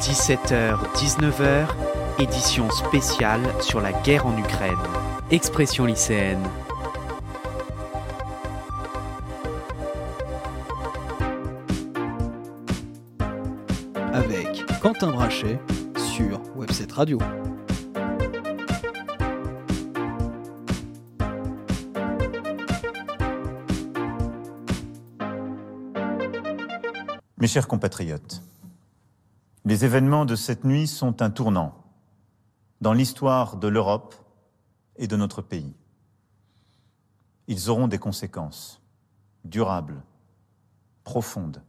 17h-19h, édition spéciale sur la guerre en Ukraine. Expression lycéenne. Avec Quentin Brachet sur Webset Radio. Mes chers compatriotes, les événements de cette nuit sont un tournant dans l'histoire de l'Europe et de notre pays. Ils auront des conséquences durables, profondes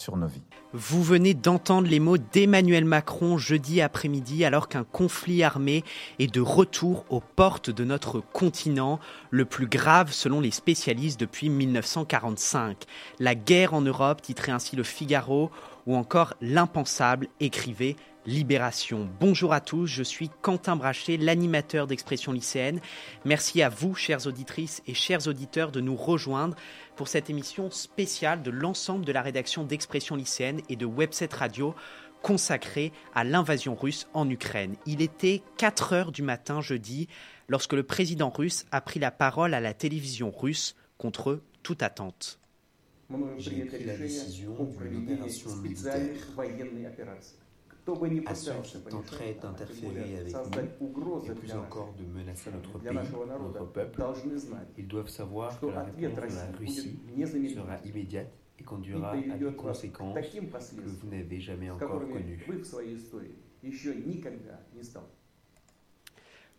sur. Vous venez d'entendre les mots d'Emmanuel Macron jeudi après-midi alors qu'un conflit armé est de retour aux portes de notre continent, le plus grave selon les spécialistes depuis 1945. La guerre en Europe, titrait ainsi le Figaro, ou encore l'impensable, écrivait Libération. Bonjour à tous, je suis Quentin Brachet, l'animateur d'Expression lycéenne. Merci à vous, chères auditrices et chers auditeurs, de nous rejoindre pour cette émission spéciale de l'ensemble de la rédaction d'Expression lycéenne et de Webset Radio consacrée à l'invasion russe en Ukraine. Il était 4 heures du matin jeudi lorsque le président russe a pris la parole à la télévision russe contre toute attente. J'ai pris la décision d'une opération militaire à ceux qui tenteraient d'interférer avec nous. et plus encore de menacer notre pays, notre peuple, ils doivent savoir que la réponse de la Russie sera immédiate et conduira à des conséquences que vous n'avez jamais encore connues.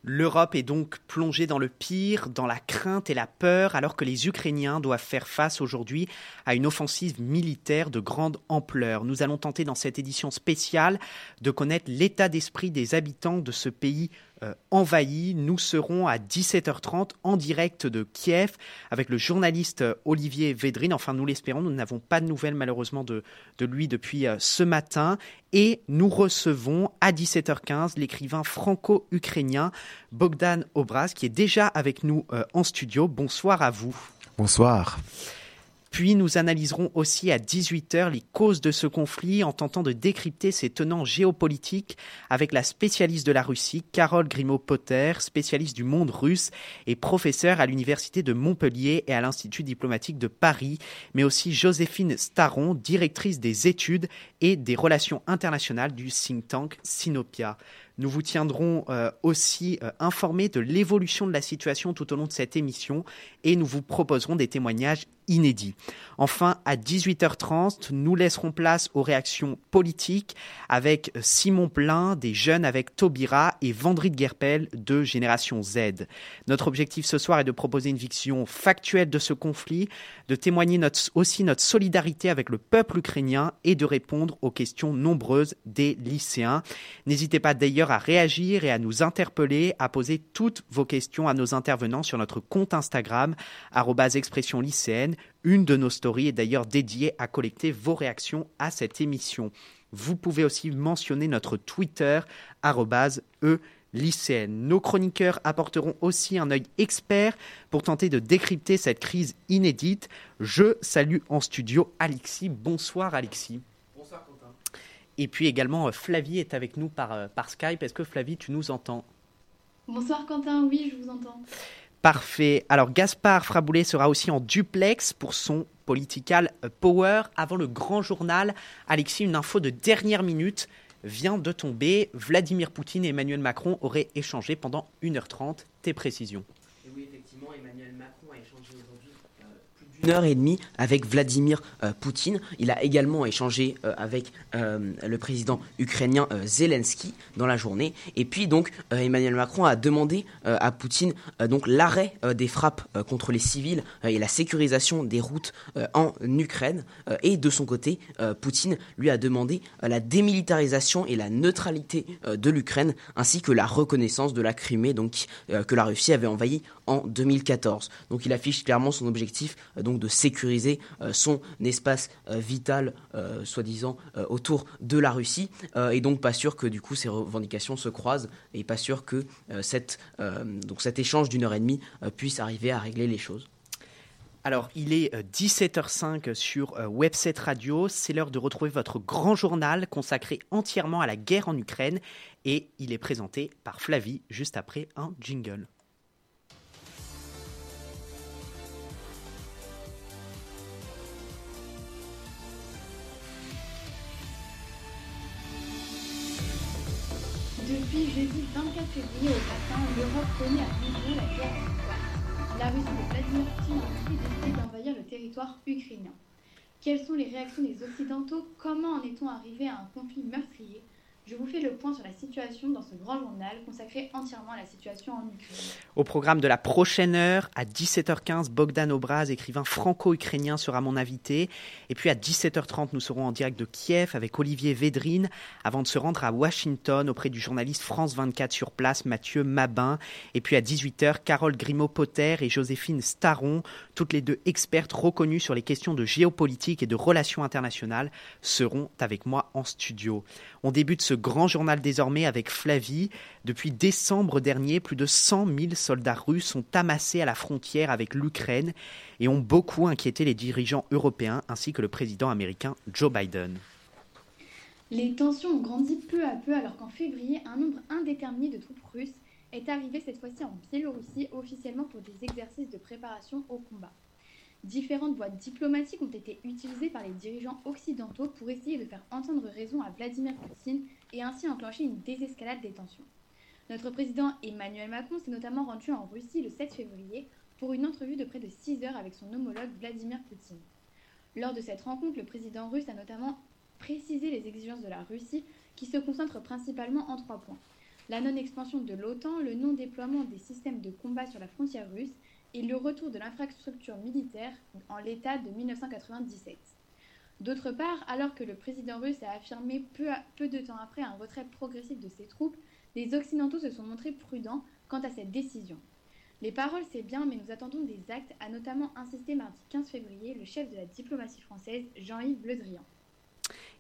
L'Europe est donc plongée dans le pire, dans la crainte et la peur, alors que les Ukrainiens doivent faire face aujourd'hui à une offensive militaire de grande ampleur. Nous allons tenter dans cette édition spéciale de connaître l'état d'esprit des habitants de ce pays euh, envahi. Nous serons à 17h30 en direct de Kiev avec le journaliste euh, Olivier Védrine. Enfin, nous l'espérons. Nous n'avons pas de nouvelles malheureusement de, de lui depuis euh, ce matin. Et nous recevons à 17h15 l'écrivain franco-ukrainien Bogdan Obraz qui est déjà avec nous en studio. Bonsoir à vous. Bonsoir. Puis nous analyserons aussi à 18h les causes de ce conflit en tentant de décrypter ses tenants géopolitiques avec la spécialiste de la Russie, Carole Grimaud-Potter, spécialiste du monde russe et professeure à l'Université de Montpellier et à l'Institut diplomatique de Paris, mais aussi Joséphine Staron, directrice des études et des relations internationales du think tank Sinopia. Nous vous tiendrons euh, aussi euh, informés de l'évolution de la situation tout au long de cette émission et nous vous proposerons des témoignages inédits. Enfin, à 18h30, nous laisserons place aux réactions politiques avec Simon Plein des Jeunes avec Taubira et Vendry de Guerpel de Génération Z. Notre objectif ce soir est de proposer une vision factuelle de ce conflit, de témoigner aussi notre solidarité avec le peuple ukrainien et de répondre aux questions nombreuses des lycéens. N'hésitez pas d'ailleurs à réagir et à nous interpeller, à poser toutes vos questions à nos intervenants sur notre compte Instagram, expression. Une de nos stories est d'ailleurs dédiée à collecter vos réactions à cette émission. Vous pouvez aussi mentionner notre Twitter, e lycéenne. Nos chroniqueurs apporteront aussi un œil expert pour tenter de décrypter cette crise inédite. Je salue en studio Alexis. Bonsoir Alexis. Et puis également, euh, Flavie est avec nous par, euh, par Skype. Est-ce que Flavie, tu nous entends? Bonsoir Quentin, oui, je vous entends. Parfait. Alors Gaspard Fraboulet sera aussi en duplex pour son Political Power. Avant le grand journal, Alexis, une info de dernière minute vient de tomber. Vladimir Poutine et Emmanuel Macron auraient échangé pendant 1h30. Tes précisions une heure et demie avec Vladimir euh, Poutine. Il a également échangé euh, avec euh, le président ukrainien Zelensky dans la journée. Et puis donc Emmanuel Macron a demandé à Poutine donc l'arrêt des frappes contre les civils et la sécurisation des routes en Ukraine. et de son côté, Poutine lui a demandé la démilitarisation et la neutralité de l'Ukraine ainsi que la reconnaissance de la Crimée donc que la Russie avait envahie en 2014. Donc il affiche clairement son objectif donc de sécuriser euh, son espace euh, vital, euh, soi-disant, autour de la Russie. et donc pas sûr que du coup ces revendications se croisent et pas sûr que cette, donc cet échange d'une heure et demie puisse arriver à régler les choses. Alors, il est 17h05 euh, sur euh, Webset Radio. C'est l'heure de retrouver votre grand journal consacré entièrement à la guerre en Ukraine. Et il est présenté par Flavie juste après un jingle. Depuis jeudi 24 février au matin, l'Europe connaît à nouveau la guerre la Russie de Vladimir Poutine a décidé d'envahir le territoire ukrainien. Quelles sont les réactions des Occidentaux? Comment en est-on arrivé à un conflit meurtrier? Je vous fais le point sur la situation dans ce grand journal consacré entièrement à la situation en Ukraine. Au programme de la prochaine heure, à 17h15, Bogdan Obraz, écrivain franco-ukrainien, sera mon invité. Et puis à 17h30, nous serons en direct de Kiev avec Olivier Védrine avant de se rendre à Washington auprès du journaliste France 24 sur place, Mathieu Mabin. Et puis à 18h, Carole Grimaud-Potter et Joséphine Staron, toutes les deux expertes reconnues sur les questions de géopolitique et de relations internationales, seront avec moi en studio. On débute ce grand journal désormais avec Flavie. Depuis décembre dernier, plus de 100 000 soldats russes sont amassés à la frontière avec l'Ukraine et ont beaucoup inquiété les dirigeants européens ainsi que le président américain Joe Biden. Les tensions ont grandi peu à peu alors qu'en février, un nombre indéterminé de troupes russes est arrivé cette fois-ci en Biélorussie officiellement pour des exercices de préparation au combat. Différentes voies diplomatiques ont été utilisées par les dirigeants occidentaux pour essayer de faire entendre raison à Vladimir Poutine et ainsi enclencher une désescalade des tensions. Notre président Emmanuel Macron s'est notamment rendu en Russie le 7 février pour une entrevue de près de 6 heures avec son homologue Vladimir Poutine. Lors de cette rencontre, le président russe a notamment précisé les exigences de la Russie qui se concentrent principalement en trois points. La non-expansion de l'OTAN, le non-déploiement des systèmes de combat sur la frontière russe et le retour de l'infrastructure militaire en l'état de 1997. D'autre part, alors que le président russe a affirmé peu, de temps après un retrait progressif de ses troupes, les Occidentaux se sont montrés prudents quant à cette décision. Les paroles, c'est bien, mais nous attendons des actes, a notamment insisté mardi 15 février le chef de la diplomatie française, Jean-Yves Le Drian.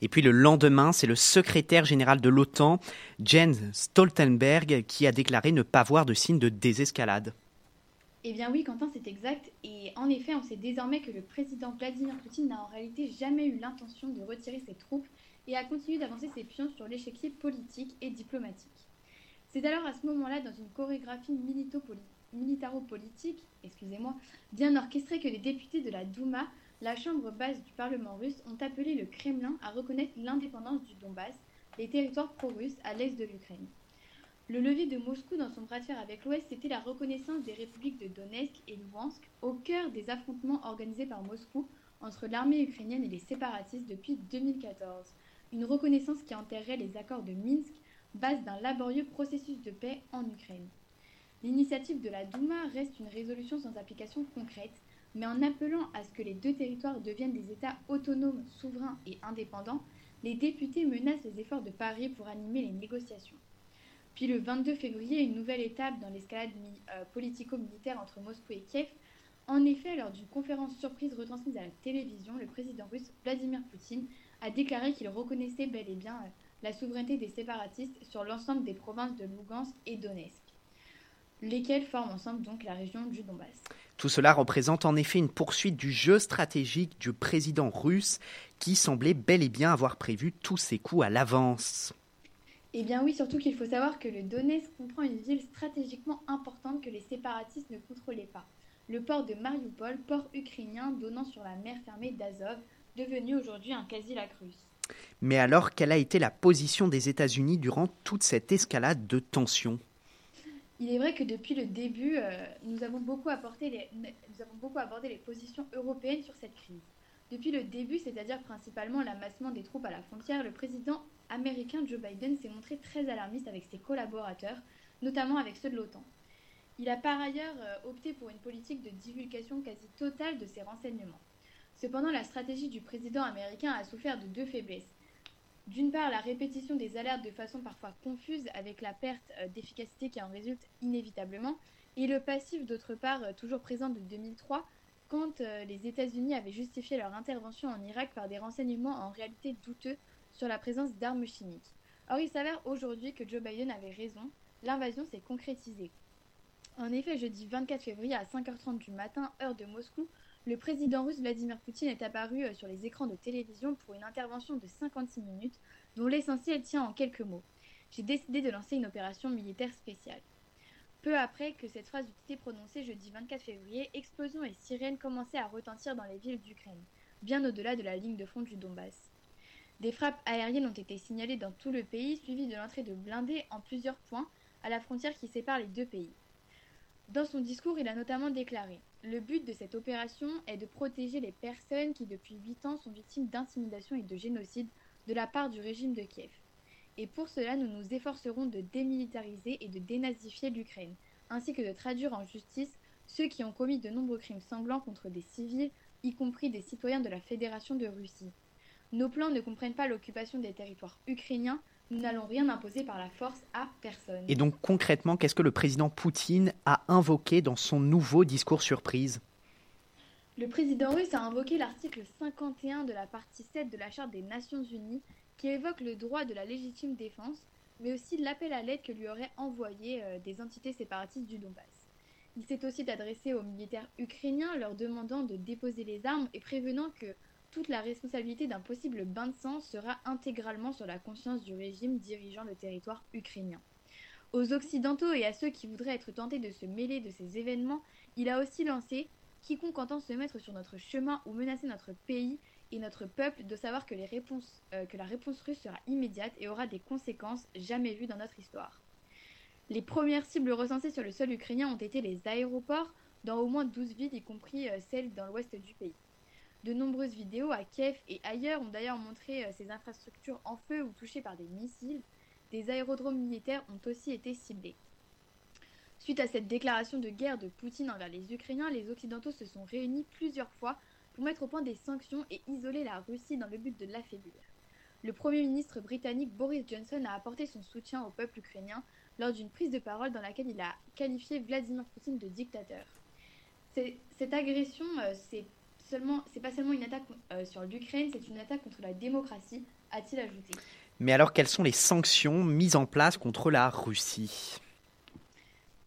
Et puis le lendemain, c'est le secrétaire général de l'OTAN, Jens Stoltenberg, qui a déclaré ne pas voir de signe de désescalade. Eh bien oui, Quentin, c'est exact. Et en effet, on sait désormais que le président Vladimir Poutine n'a en réalité jamais eu l'intention de retirer ses troupes et a continué d'avancer ses pions sur l'échiquier politique et diplomatique. C'est alors à ce moment-là, dans une chorégraphie militaro-politique, excusez-moi, bien orchestrée que les députés de la Douma, la chambre basse du Parlement russe, ont appelé le Kremlin à reconnaître l'indépendance du Donbass, les territoires pro-russes à l'est de l'Ukraine. Le levier de Moscou dans son bras de fer avec l'Ouest, c'était la reconnaissance des républiques de Donetsk et Luhansk au cœur des affrontements organisés par Moscou entre l'armée ukrainienne et les séparatistes depuis 2014. Une reconnaissance qui enterrait les accords de Minsk, base d'un laborieux processus de paix en Ukraine. L'initiative de la Douma reste une résolution sans application concrète, mais en appelant à ce que les deux territoires deviennent des États autonomes, souverains et indépendants, les députés menacent les efforts de Paris pour animer les négociations. Puis le 22 février, une nouvelle étape dans l'escalade euh, politico-militaire entre Moscou et Kiev. En effet, lors d'une conférence surprise retransmise à la télévision, le président russe Vladimir Poutine a déclaré qu'il reconnaissait bel et bien euh, la souveraineté des séparatistes sur l'ensemble des provinces de Lugansk et Donetsk, lesquelles forment ensemble donc la région du Donbass. Tout cela représente en effet une poursuite du jeu stratégique du président russe qui semblait bel et bien avoir prévu tous ses coups à l'avance. Eh bien oui, surtout qu'il faut savoir que le Donetsk comprend une ville stratégiquement importante que les séparatistes ne contrôlaient pas. Le port de Mariupol, port ukrainien donnant sur la mer fermée d'Azov, devenu aujourd'hui un quasi-lac russe. Mais alors, quelle a été la position des États-Unis durant toute cette escalade de tensions? Il est vrai que depuis le début, euh, nous, avons beaucoup les, nous avons beaucoup abordé les positions européennes sur cette crise. Depuis le début, c'est-à-dire principalement l'amassement des troupes à la frontière, le président américain Joe Biden s'est montré très alarmiste avec ses collaborateurs, notamment avec ceux de l'OTAN. Il a par ailleurs euh, opté pour une politique de divulgation quasi totale de ses renseignements. Cependant, la stratégie du président américain a souffert de deux faiblesses. D'une part, la répétition des alertes de façon parfois confuse avec la perte euh, d'efficacité qui en résulte inévitablement, et le passif d'autre part euh, toujours présent de 2003 quand les États-Unis avaient justifié leur intervention en Irak par des renseignements en réalité douteux sur la présence d'armes chimiques. Or, il s'avère aujourd'hui que Joe Biden avait raison, l'invasion s'est concrétisée. En effet, jeudi 24 février à 5h30 du matin, heure de Moscou, le président russe Vladimir Poutine est apparu euh, sur les écrans de télévision pour une intervention de 56 minutes, dont l'essentiel tient en quelques mots. J'ai décidé de lancer une opération militaire spéciale. Peu après que cette phrase eut été prononcée jeudi 24 février, explosions et sirènes commençaient à retentir dans les villes d'Ukraine, bien au-delà de la ligne de front du Donbass. Des frappes aériennes ont été signalées dans tout le pays, suivies de l'entrée de blindés en plusieurs points à la frontière qui sépare les deux pays. Dans son discours, il a notamment déclaré Le but de cette opération est de protéger les personnes qui, depuis huit ans, sont victimes d'intimidation et de génocide de la part du régime de Kiev. Et pour cela, nous nous efforcerons de démilitariser et de dénazifier l'Ukraine, ainsi que de traduire en justice ceux qui ont commis de nombreux crimes sanglants contre des civils, y compris des citoyens de la Fédération de Russie. Nos plans ne comprennent pas l'occupation des territoires ukrainiens, nous n'allons rien imposer par la force à personne. Et donc concrètement, qu'est-ce que le président Poutine a invoqué dans son nouveau discours surprise? Le président russe a invoqué l'article 51 de la partie 7 de la Charte des Nations Unies qui évoque le droit de la légitime défense, mais aussi l'appel à l'aide que lui auraient envoyé euh, des entités séparatistes du Donbass. Il s'est aussi adressé aux militaires ukrainiens leur demandant de déposer les armes et prévenant que toute la responsabilité d'un possible bain de sang sera intégralement sur la conscience du régime dirigeant le territoire ukrainien. Aux Occidentaux et à ceux qui voudraient être tentés de se mêler de ces événements, il a aussi lancé Quiconque entend se mettre sur notre chemin ou menacer notre pays et notre peuple de savoir que, euh, que la réponse russe sera immédiate et aura des conséquences jamais vues dans notre histoire. Les premières cibles recensées sur le sol ukrainien ont été les aéroports, dans au moins 12 villes, y compris euh, celles dans l'ouest du pays. De nombreuses vidéos à Kiev et ailleurs ont d'ailleurs montré euh, ces infrastructures en feu ou touchées par des missiles. Des aérodromes militaires ont aussi été ciblés. Suite à cette déclaration de guerre de Poutine envers les Ukrainiens, les Occidentaux se sont réunis plusieurs fois pour mettre au point des sanctions et isoler la Russie dans le but de l'affaiblir. Le Premier ministre britannique Boris Johnson a apporté son soutien au peuple ukrainien lors d'une prise de parole dans laquelle il a qualifié Vladimir Poutine de dictateur. Cette agression, euh, c'est seulement, c'est pas seulement une attaque euh, sur l'Ukraine, c'est une attaque contre la démocratie, a-t-il ajouté. Mais alors, quelles sont les sanctions mises en place contre la Russie?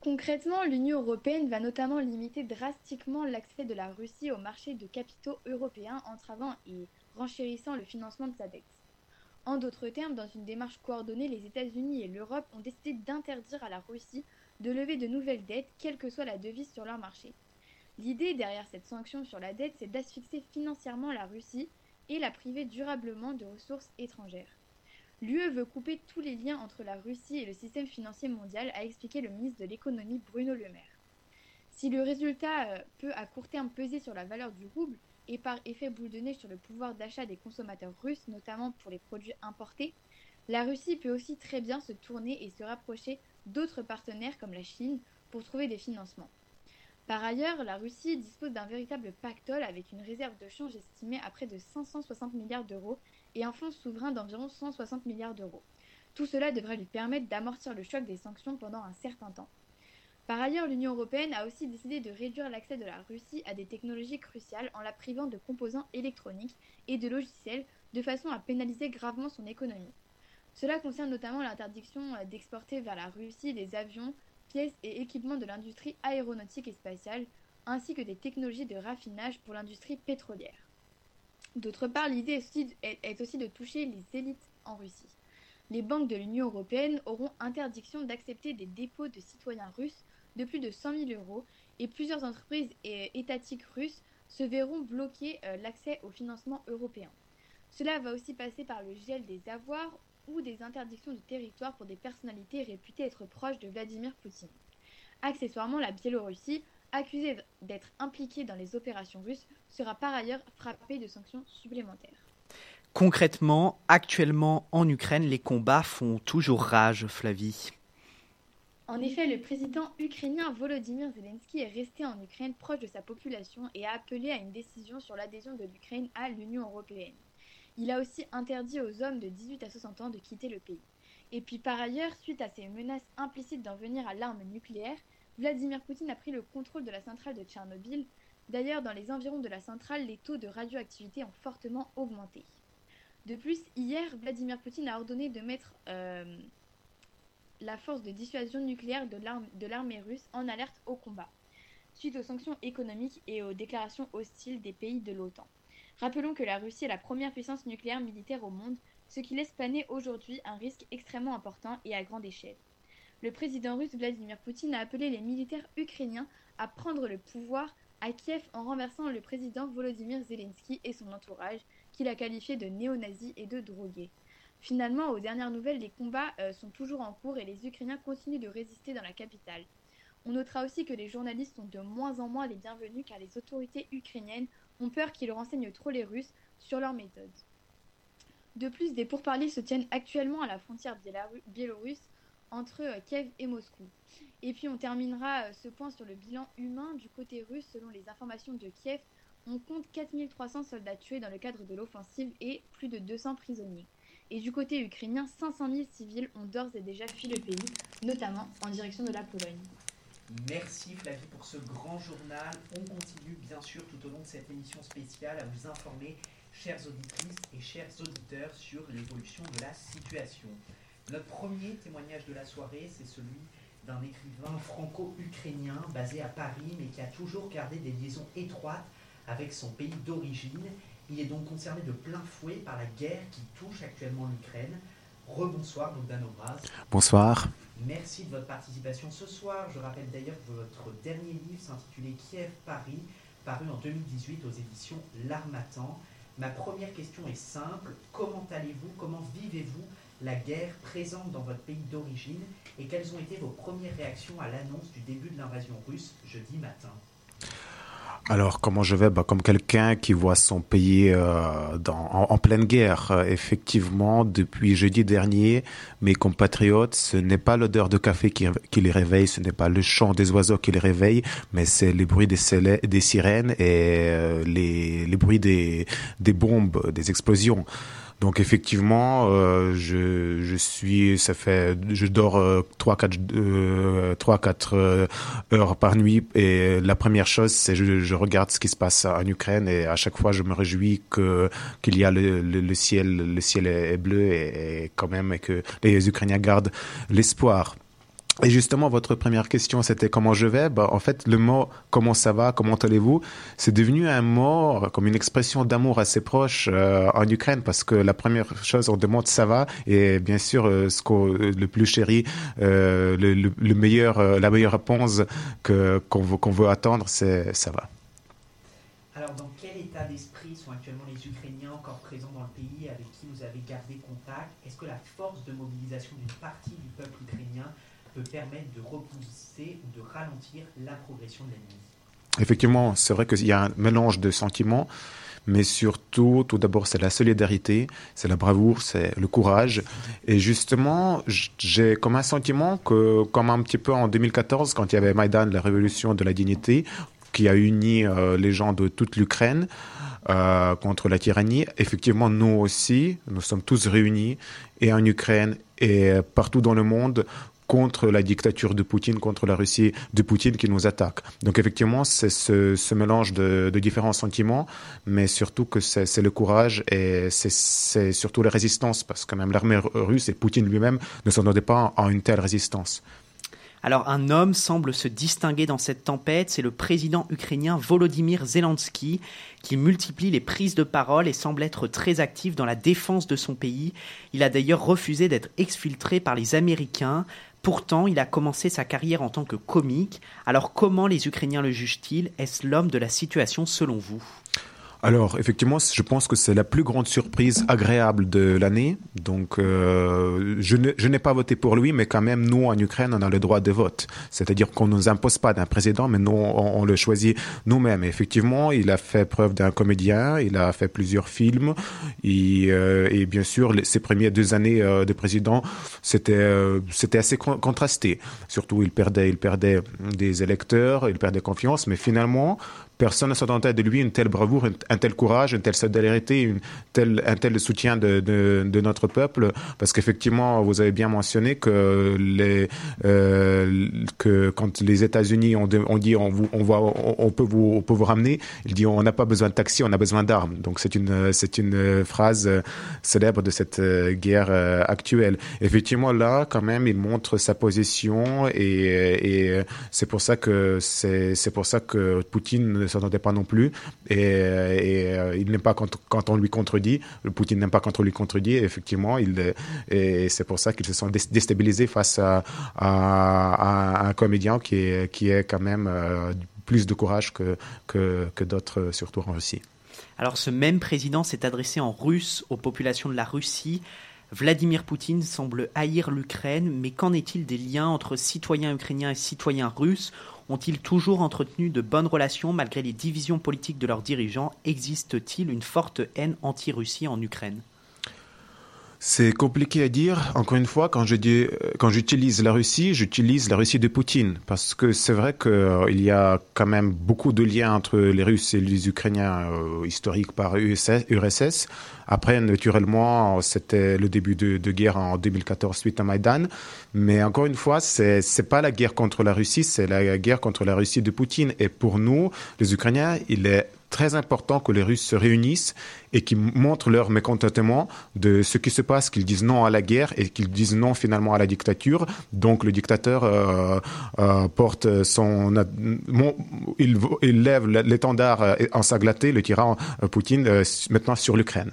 Concrètement, l'Union européenne va notamment limiter drastiquement l'accès de la Russie au marché de capitaux européens, entravant et renchérissant le financement de sa dette. En d'autres termes, dans une démarche coordonnée, les États-Unis et l'Europe ont décidé d'interdire à la Russie de lever de nouvelles dettes, quelle que soit la devise sur leur marché. L'idée derrière cette sanction sur la dette, c'est d'asphyxier financièrement la Russie et la priver durablement de ressources étrangères. L'UE veut couper tous les liens entre la Russie et le système financier mondial, a expliqué le ministre de l'économie Bruno Le Maire. Si le résultat euh, peut à court terme peser sur la valeur du rouble et par effet boule de neige sur le pouvoir d'achat des consommateurs russes, notamment pour les produits importés, la Russie peut aussi très bien se tourner et se rapprocher d'autres partenaires comme la Chine pour trouver des financements. Par ailleurs, la Russie dispose d'un véritable pactole avec une réserve de change estimée à près de 560 milliards d'euros et un fonds souverain d'environ 160 milliards d'euros. Tout cela devrait lui permettre d'amortir le choc des sanctions pendant un certain temps. Par ailleurs, l'Union européenne a aussi décidé de réduire l'accès de la Russie à des technologies cruciales en la privant de composants électroniques et de logiciels de façon à pénaliser gravement son économie. Cela concerne notamment l'interdiction d'exporter vers la Russie des avions, pièces et équipements de l'industrie aéronautique et spatiale, ainsi que des technologies de raffinage pour l'industrie pétrolière. D'autre part, l'idée est aussi de toucher les élites en Russie. Les banques de l'Union européenne auront interdiction d'accepter des dépôts de citoyens russes de plus de 100 000 euros et plusieurs entreprises étatiques russes se verront bloquer euh, l'accès au financement européen. Cela va aussi passer par le gel des avoirs ou des interdictions de territoire pour des personnalités réputées être proches de Vladimir Poutine. Accessoirement, la Biélorussie, accusée d'être impliquée dans les opérations russes, sera par ailleurs frappée de sanctions supplémentaires. Concrètement, actuellement en Ukraine, les combats font toujours rage, Flavie. En effet, le président ukrainien Volodymyr Zelensky est resté en Ukraine proche de sa population et a appelé à une décision sur l'adhésion de l'Ukraine à l'Union européenne. Il a aussi interdit aux hommes de 18 à 60 ans de quitter le pays. Et puis par ailleurs, suite à ces menaces implicites d'en venir à l'arme nucléaire, Vladimir Poutine a pris le contrôle de la centrale de Tchernobyl. D'ailleurs, dans les environs de la centrale, les taux de radioactivité ont fortement augmenté. De plus, hier, Vladimir Poutine a ordonné de mettre euh, la force de dissuasion nucléaire de l'armée russe en alerte au combat. suite aux sanctions économiques et aux déclarations hostiles des pays de l'OTAN. Rappelons que la Russie est la première puissance nucléaire militaire au monde, ce qui laisse planer aujourd'hui un risque extrêmement important et à grande échelle. Le président russe Vladimir Poutine a appelé les militaires ukrainiens à prendre le pouvoir à Kiev en renversant le président Volodymyr Zelensky et son entourage, qu'il a qualifié de néo-nazis et de drogués. Finalement, aux dernières nouvelles, les combats euh, sont toujours en cours et les Ukrainiens continuent de résister dans la capitale. On notera aussi que les journalistes sont de moins en moins les bienvenus car les autorités ukrainiennes ont peur qu'ils renseignent trop les Russes sur leurs méthodes. De plus, des pourparlers se tiennent actuellement à la frontière biélorusse entre euh, Kiev et Moscou. Et puis on terminera euh, ce point sur le bilan humain du côté russe. Selon les informations de Kiev, on compte 4300 soldats tués dans le cadre de l'offensive et plus de 200 prisonniers. Et du côté ukrainien, 500 000 civils ont d'ores et déjà fui le pays, notamment en direction de la Pologne. Merci Flavie pour ce grand journal. On continue bien sûr tout au long de cette émission spéciale à vous informer, chères auditrices et chers auditeurs, sur l'évolution de la situation. Notre premier témoignage de la soirée, c'est celui d'un écrivain franco-ukrainien basé à Paris, mais qui a toujours gardé des liaisons étroites avec son pays d'origine. Il est donc concerné de plein fouet par la guerre qui touche actuellement l'Ukraine. Rebonsoir Bogdan Obraz. Bonsoir. Merci de votre participation ce soir. Je rappelle d'ailleurs que votre dernier livre s'intitulait Kiev-Paris, paru en 2018 aux éditions L'Armatan. Ma première question est simple. Comment allez-vous? Comment vivez-vous la guerre présente dans votre pays d'origine? Et quelles ont été vos premières réactions à l'annonce du début de l'invasion russe jeudi matin? Alors, comment je vais? Bah, Comme quelqu'un qui voit son pays euh, dans, en, pleine guerre. Euh, effectivement, depuis jeudi dernier, mes compatriotes, ce n'est pas l'odeur de café qui, les réveille, ce n'est pas le chant des oiseaux qui les réveille, mais c'est les bruits des, sirènes et euh, les, bruits des bombes, des explosions. Donc effectivement, euh, je, je suis, ça fait, je dors euh, trois quatre euh, quatre euh, heures par nuit et la première chose c'est je, je regarde ce qui se passe en Ukraine et à chaque fois je me réjouis que qu'il y a le, le, ciel le ciel est bleu et, et quand même et que les Ukrainiens gardent l'espoir. Et justement, votre première question, c'était comment je vais? Bah, en fait, le mot comment ça va, comment allez-vous, c'est devenu un mot comme une expression d'amour assez proche euh, en Ukraine parce que la première chose, on demande ça va et bien sûr, euh, ce qu'on le plus chéri, euh, le, le, meilleur, euh, la meilleure réponse que qu'on veut, qu'on veut attendre, c'est ça va. Alors, dans quel état d'esprit sont actuellement les Ukrainiens encore présents dans le pays avec qui vous avez gardé contact Est-ce que la force de mobilisation d'une partie du peuple ukrainien peut permettre de repousser ou de ralentir la progression de l'ennemi. Effectivement, c'est vrai qu'il y a un mélange de sentiments, mais surtout, tout d'abord, c'est la solidarité, c'est la bravoure, c'est le courage. Et justement, j'ai comme un sentiment que, comme un petit peu en 2014, quand il y avait Maïdan, la révolution de la dignité, qui a uni euh, les gens de toute l'Ukraine, euh, contre la tyrannie. Effectivement, nous aussi, nous sommes tous réunis, et en Ukraine et partout dans le monde, contre la dictature de Poutine, contre la Russie de Poutine qui nous attaque. Donc effectivement, c'est ce, mélange de, différents sentiments, mais surtout que c'est le courage et c'est surtout la résistance, parce que même l'armée russe et Poutine lui-même ne s'attendaient pas à une telle résistance. Alors un homme semble se distinguer dans cette tempête, c'est le président ukrainien Volodymyr Zelensky qui multiplie les prises de parole et semble être très actif dans la défense de son pays. Il a d'ailleurs refusé d'être exfiltré par les Américains. Pourtant, il a commencé sa carrière en tant que comique. Alors comment les Ukrainiens le jugent-ils? Est-ce l'homme de la situation selon vous? Alors, effectivement, je pense que c'est la plus grande surprise agréable de l'année. Donc, euh, je n'ai pas voté pour lui, mais quand même, nous, en Ukraine, on a le droit de vote. C'est-à-dire qu'on ne nous impose pas d'un président, mais nous, on, le choisit nous-mêmes. Effectivement, il a fait preuve d'un comédien, il a fait plusieurs films, et, euh, et bien sûr, ses premières deux années euh, de président, c'était euh, c'était assez contrasté. Surtout, il perdait, il perdait des électeurs, il perdait confiance, mais finalement, personne ne s'attendait de lui une telle bravoure, un, tel courage, une telle solidarité, une telle, un tel soutien de, de, notre peuple, parce qu'effectivement, vous avez bien mentionné que, les, euh, que quand les États-Unis ont, on dit on, vous, on, va, on, peut vous, on peut vous ramener, il dit on n'a pas besoin de taxi, on a besoin d'armes. Donc c'est une, c'est une phrase célèbre de cette guerre actuelle. Effectivement, là, quand même, il montre sa position et, et c'est pour ça que c'est, c'est pour ça que Poutine ne s'entendait pas non plus et, et euh, il n'aime pas quand, on lui contredit. Le Poutine n'aime pas quand on lui contredit. Effectivement, il, et c'est pour ça qu'ils se sont déstabilisés face à, un comédien qui est, qui est quand même euh, plus de courage que, que, que d'autres, surtout en Russie. Alors ce même président s'est adressé en russe aux populations de la Russie. Vladimir Poutine semble haïr l'Ukraine, mais qu'en est-il des liens entre citoyens ukrainiens et citoyens russes? Ont-ils toujours entretenu de bonnes relations malgré les divisions politiques de leurs dirigeants? Existe-t-il une forte haine anti-Russie en Ukraine? C'est compliqué à dire. Encore une fois, quand j'utilise la Russie, j'utilise la Russie de Poutine, parce que c'est vrai qu'il euh, y a quand même beaucoup de liens entre les Russes et les Ukrainiens euh, historiques par URSS. Après, naturellement, c'était le début de, guerre en 2014 suite à Maïdan. Mais encore une fois, c'est c'est pas la guerre contre la Russie, c'est la guerre contre la Russie de Poutine. Et pour nous, les Ukrainiens, il est très important que les Russes se réunissent et qu'ils montrent leur mécontentement de ce qui se passe, qu'ils disent non à la guerre et qu'ils disent non finalement à la dictature. Donc le dictateur euh, euh, porte son, il, il lève l'étendard ensanglanté, le tyran euh, Poutine, euh, maintenant sur l'Ukraine.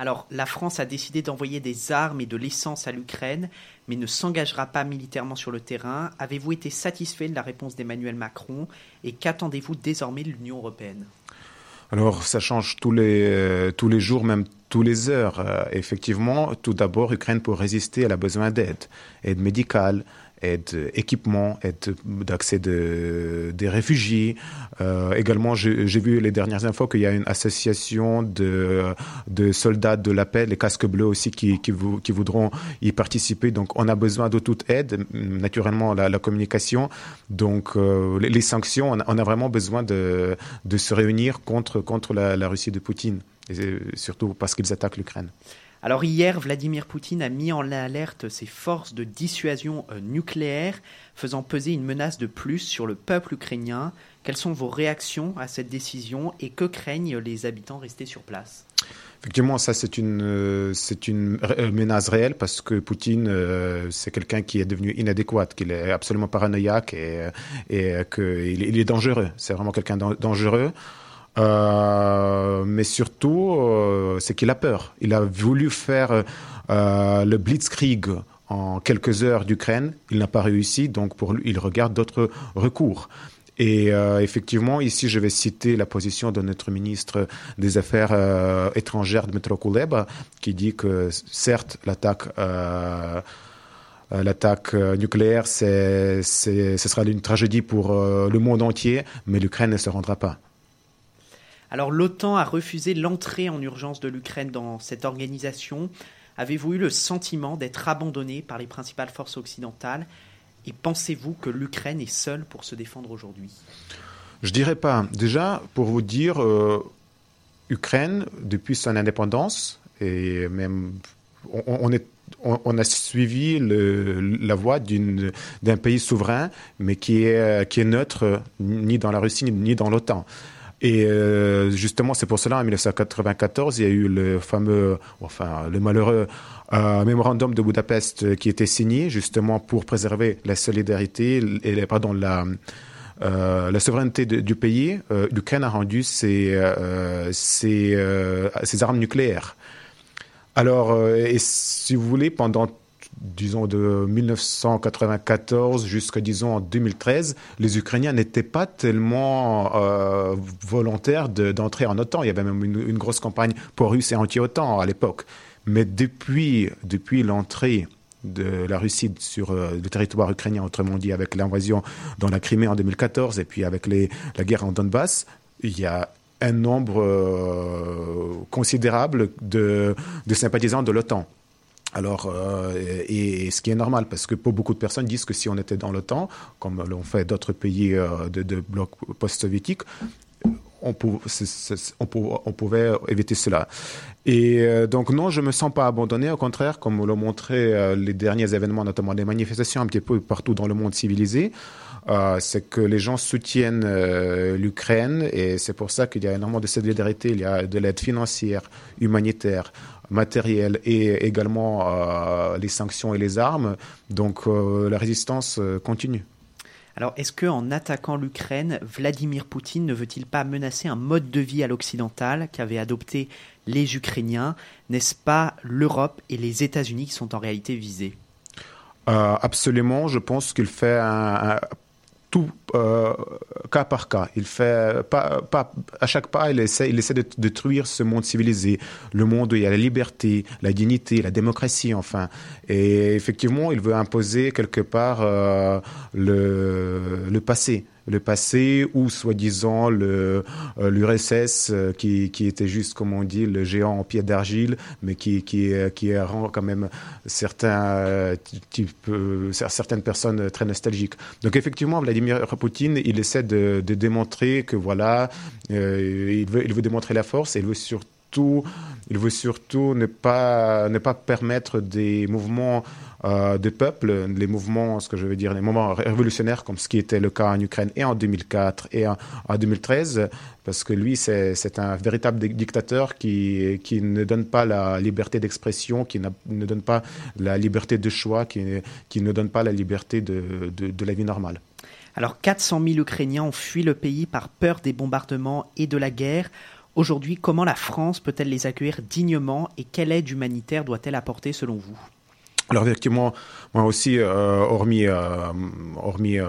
Alors, la France a décidé d'envoyer des armes et de l'essence à l'Ukraine, mais ne s'engagera pas militairement sur le terrain. Avez-vous été satisfait de la réponse d'Emmanuel Macron et qu'attendez-vous désormais de l'Union européenne? Alors, ça change tous les, euh, tous les jours, même tous les heures. Euh, effectivement, tout d'abord, l'Ukraine, pour résister, elle a besoin d'aide, aide médicale, aide équipement, aide d'accès de, des réfugiés. Euh, également, j'ai vu les dernières infos qu'il y a une association de, de soldats de la paix, les casques bleus aussi, qui, qui, voudront y participer. Donc, on a besoin de toute aide, naturellement la, communication. Donc, euh, les, sanctions, on a, on a, vraiment besoin de, de se réunir contre, contre la, la Russie de Poutine, et surtout parce qu'ils attaquent l'Ukraine. Alors hier, Vladimir Poutine a mis en alerte ses forces de dissuasion euh, nucléaire, faisant peser une menace de plus sur le peuple ukrainien. Quelles sont vos réactions à cette décision et que craignent les habitants restés sur place? Effectivement, ça c'est une euh, euh, menace réelle parce que Poutine c'est quelqu'un qui est devenu inadéquat, qu'il est absolument paranoïaque et qu'il il est dangereux. C'est vraiment quelqu'un dangereux. Euh, mais surtout, euh, c'est qu'il a peur. Il a voulu faire euh, le blitzkrieg en quelques heures d'Ukraine. Il n'a pas réussi, donc pour lui, il regarde d'autres recours. Et euh, effectivement, ici, je vais citer la position de notre ministre des Affaires euh, étrangères, Dmitro Kuleba, qui dit que certes, l'attaque euh, l'attaque nucléaire, c'est, ce sera une tragédie pour le monde entier, mais l'Ukraine ne se rendra pas. Alors l'OTAN a refusé l'entrée en urgence de l'Ukraine dans cette organisation. Avez-vous eu le sentiment d'être abandonné par les principales forces occidentales? Et pensez-vous que l'Ukraine est seule pour se défendre aujourd'hui? Je dirais pas. Déjà, pour vous dire, euh, Ukraine, depuis son indépendance, et même on, a suivi la voie d'un pays souverain, mais qui est neutre ni dans la Russie ni dans l'OTAN. Et euh, justement, c'est pour cela, en 1994, il y a eu le fameux, enfin, le malheureux euh, mémorandum de Budapest qui était signé justement pour préserver la solidarité et pardon la euh, la souveraineté du pays. Euh, L'Ukraine a rendu ses, euh, ses, euh, ses, armes nucléaires. Alors, et si vous voulez, pendant disons de 1994 jusqu'à disons en 2013, les Ukrainiens n'étaient pas tellement euh, volontaires d'entrer en OTAN. Il y avait même une, grosse campagne pour russe et anti-OTAN à l'époque. Mais depuis, depuis l'entrée de la Russie sur euh, le territoire ukrainien, autrement dit avec l'invasion dans la Crimée en 2014 et puis avec la guerre en Donbass, il y a un nombre euh, considérable de sympathisants de l'OTAN. Alors, et, ce qui est normal, parce que pour beaucoup de personnes disent que si on était dans temps, comme l'ont fait d'autres pays de, de bloc post-soviétique, on, pouvait éviter cela. Et euh, donc non, je me sens pas abandonné. Au contraire, comme l'ont montré euh, les derniers événements, notamment les manifestations un petit peu partout dans le monde civilisé, euh, c'est que les gens soutiennent l'Ukraine et c'est pour ça qu'il y a énormément de solidarité. Il y a de l'aide financière, humanitaire, matérielle et également les sanctions et les armes. Donc la résistance continue. Alors, est-ce qu'en attaquant l'Ukraine, Vladimir Poutine ne veut-il pas menacer un mode de vie à l'occidental qu'avaient adopté les Ukrainiens? N'est-ce pas l'Europe et les États-Unis qui sont en réalité visés? Euh, Absolument. Je pense qu'il fait un, tout euh, cas par cas. Il fait pas, pas, à chaque pas, il essaie, il essaie de détruire ce monde civilisé, le monde où il y a la liberté, la dignité, la démocratie, enfin. Et effectivement, il veut imposer quelque part euh, le, le passé le passé ou soi-disant euh, l'URSS euh, qui, qui, était juste comme on dit le géant en pied d'argile mais qui qui qui rend quand même certains euh, certaines personnes très nostalgiques. Donc effectivement Vladimir Poutine il essaie de, de démontrer que voilà il veut il veut démontrer la force et il veut surtout il veut surtout ne pas ne pas permettre des mouvements euh, des peuples, les mouvements, ce que je veux dire, les mouvements révolutionnaires, comme ce qui était le cas en Ukraine et en 2004 et en, 2013, parce que lui, c'est un véritable dictateur qui, ne donne pas la liberté d'expression, qui ne donne pas la liberté de choix, qui, ne donne pas la liberté de la vie normale. Alors 400 000 Ukrainiens ont fui le pays par peur des bombardements et de la guerre. Aujourd'hui, comment la France peut-elle les accueillir dignement et quelle aide humanitaire doit-elle apporter selon vous? Alors effectivement, moi aussi, euh, hormis, euh, hormis euh,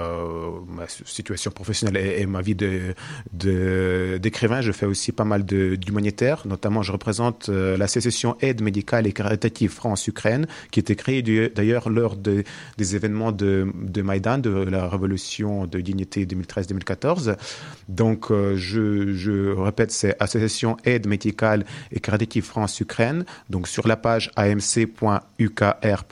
ma situation professionnelle et, ma vie de, d'écrivain, je fais aussi pas mal d'humanitaire. Notamment, je représente la sécession aide médicale et caritative France-Ukraine, qui était créée d'ailleurs lors de, des événements de, de Maïdan, de la révolution de dignité 2013-2014. Donc, je, je répète, c'est Association aide médicale et caritative France-Ukraine. Donc, sur la page amc.ukr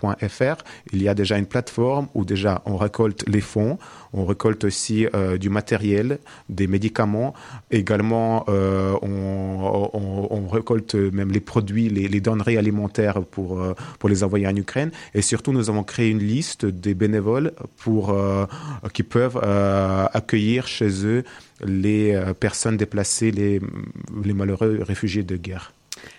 il y a déjà une plateforme où déjà on récolte les fonds, on récolte aussi euh, du matériel, des médicaments, également euh, on, récolte même les produits, les, denrées alimentaires pour, euh, pour les envoyer en Ukraine. Et surtout, nous avons créé une liste des bénévoles pour, qui peuvent accueillir chez eux les personnes déplacées, les, les malheureux réfugiés de guerre.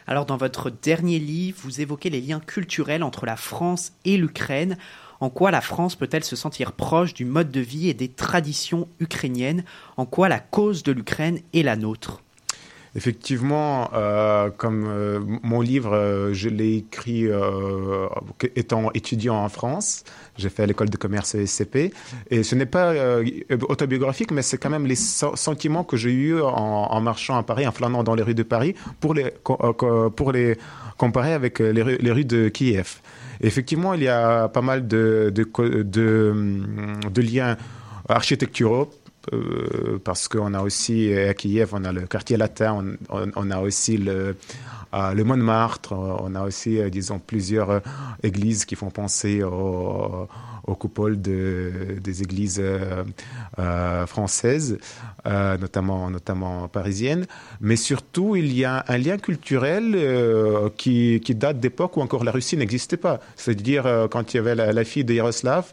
Alors dans votre dernier livre, vous évoquez les liens culturels entre la France et l'Ukraine. En quoi la France peut-elle se sentir proche du mode de vie et des traditions ukrainiennes? En quoi la cause de l'Ukraine est la nôtre? Effectivement, euh, comme euh, mon livre, euh, je l'ai écrit étant étudiant en France. J'ai fait l'école de commerce SCP. Et ce n'est pas autobiographique, mais c'est quand même les sentiments que j'ai eus en, marchant à Paris, en flânant dans les rues de Paris, pour les, pour les comparer avec les rues, de Kiev. effectivement, il y a pas mal de, de, de, liens architecturaux euh, parce qu'on a aussi à Kiev, on a le quartier latin, on, a aussi le, euh, le Montmartre, on a aussi, euh, disons, plusieurs églises qui font penser au, aux coupoles de, des églises euh, euh, françaises, euh, notamment, notamment parisiennes. Mais surtout, il y a un lien culturel qui, qui, date d'époque où encore la Russie n'existait pas. C'est-à-dire quand il y avait la, fille de Yaroslav,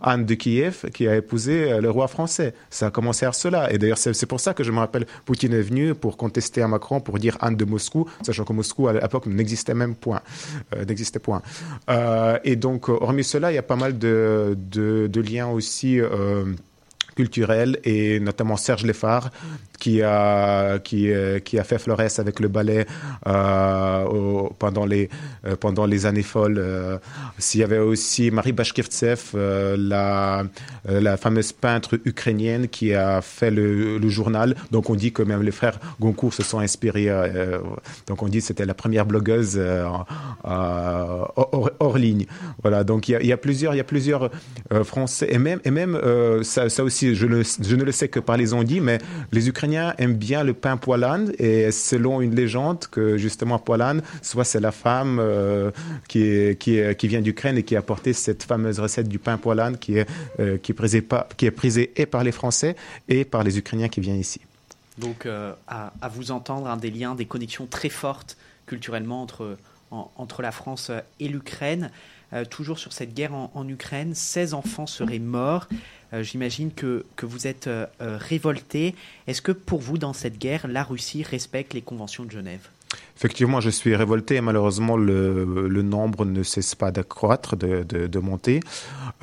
Anne de Kiev, qui a épousé le roi français. Ça a commencé à cela. Et d'ailleurs, c'est pour ça que je me rappelle, Poutine est venu pour contester à Macron, pour dire Anne de Moscou, sachant que Moscou, à l'époque, n'existait même point. n'existait point. et donc, hormis cela, il y a pas mal de de, liens aussi euh, culturels et notamment Serge Leffard qui a, qui, euh, a fait Flores avec le ballet euh, pendant, les, euh, pendant les années folles. S'il y avait aussi Marie Bashkirtsev, la, la fameuse peintre ukrainienne qui a fait le, journal. Donc on dit que même les frères Goncourt se sont inspirés. donc on dit c'était la première blogueuse hors, ligne. Voilà, donc il y a, plusieurs, il y a plusieurs Français et même, et même ça aussi je, ne le sais que par les ondits, mais les Ukrainiens aiment bien le pain poilane et selon une légende que justement poilane, soit c'est la femme qui, qui, qui vient d'Ukraine et qui a apporté cette fameuse recette du pain poilane qui est, qui est, prisée, qui est et par les Français et par les Ukrainiens qui viennent ici. Donc, à, à, vous entendre, des liens, des connexions très fortes culturellement entre, entre la France et l'Ukraine. Euh, toujours sur cette guerre en, Ukraine, 16 enfants seraient morts. Euh, j'imagine que, vous êtes euh, révolté. Est-ce que pour vous, dans cette guerre, la Russie respecte les conventions de Genève? Effectivement, je suis révolté et malheureusement, le, le nombre ne cesse pas d'accroître, de, de, de, monter.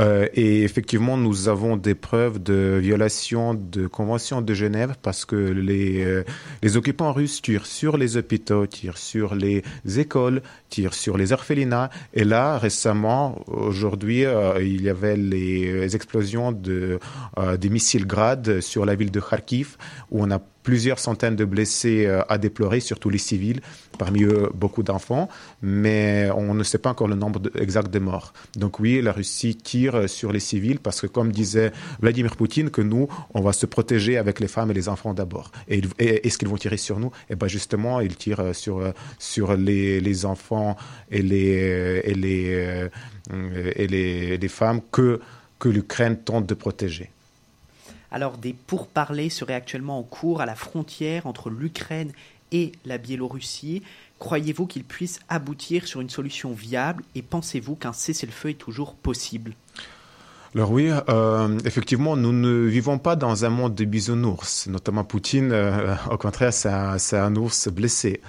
Euh, et effectivement, nous avons des preuves de violation de convention de Genève parce que les, euh, les occupants russes tirent sur les hôpitaux, tirent sur les écoles, tirent sur les orphelinats. Et là, récemment, aujourd'hui, euh, il y avait les explosions de, euh, des missiles Grad sur la ville de Kharkiv où on a plusieurs centaines de blessés euh, à déplorer, surtout les civils, parmi eux beaucoup d'enfants, mais on ne sait pas encore le nombre exact de morts. Donc oui, la Russie tire sur les civils parce que, comme disait Vladimir Poutine, que nous, on va se protéger avec les femmes et les enfants d'abord. Et, est-ce qu'ils vont tirer sur nous Eh bien justement, ils tirent sur, sur les, les enfants et les, et les, euh, et les, les femmes que, que l'Ukraine tente de protéger. Alors des pourparlers seraient actuellement en cours à la frontière entre l'Ukraine et la Biélorussie. Croyez-vous qu'ils puissent aboutir sur une solution viable et pensez-vous qu'un cessez-le-feu est toujours possible? Alors oui, euh, effectivement, nous ne vivons pas dans un monde de bisounours. Notamment Poutine, euh, au contraire, c'est un, ours blessé.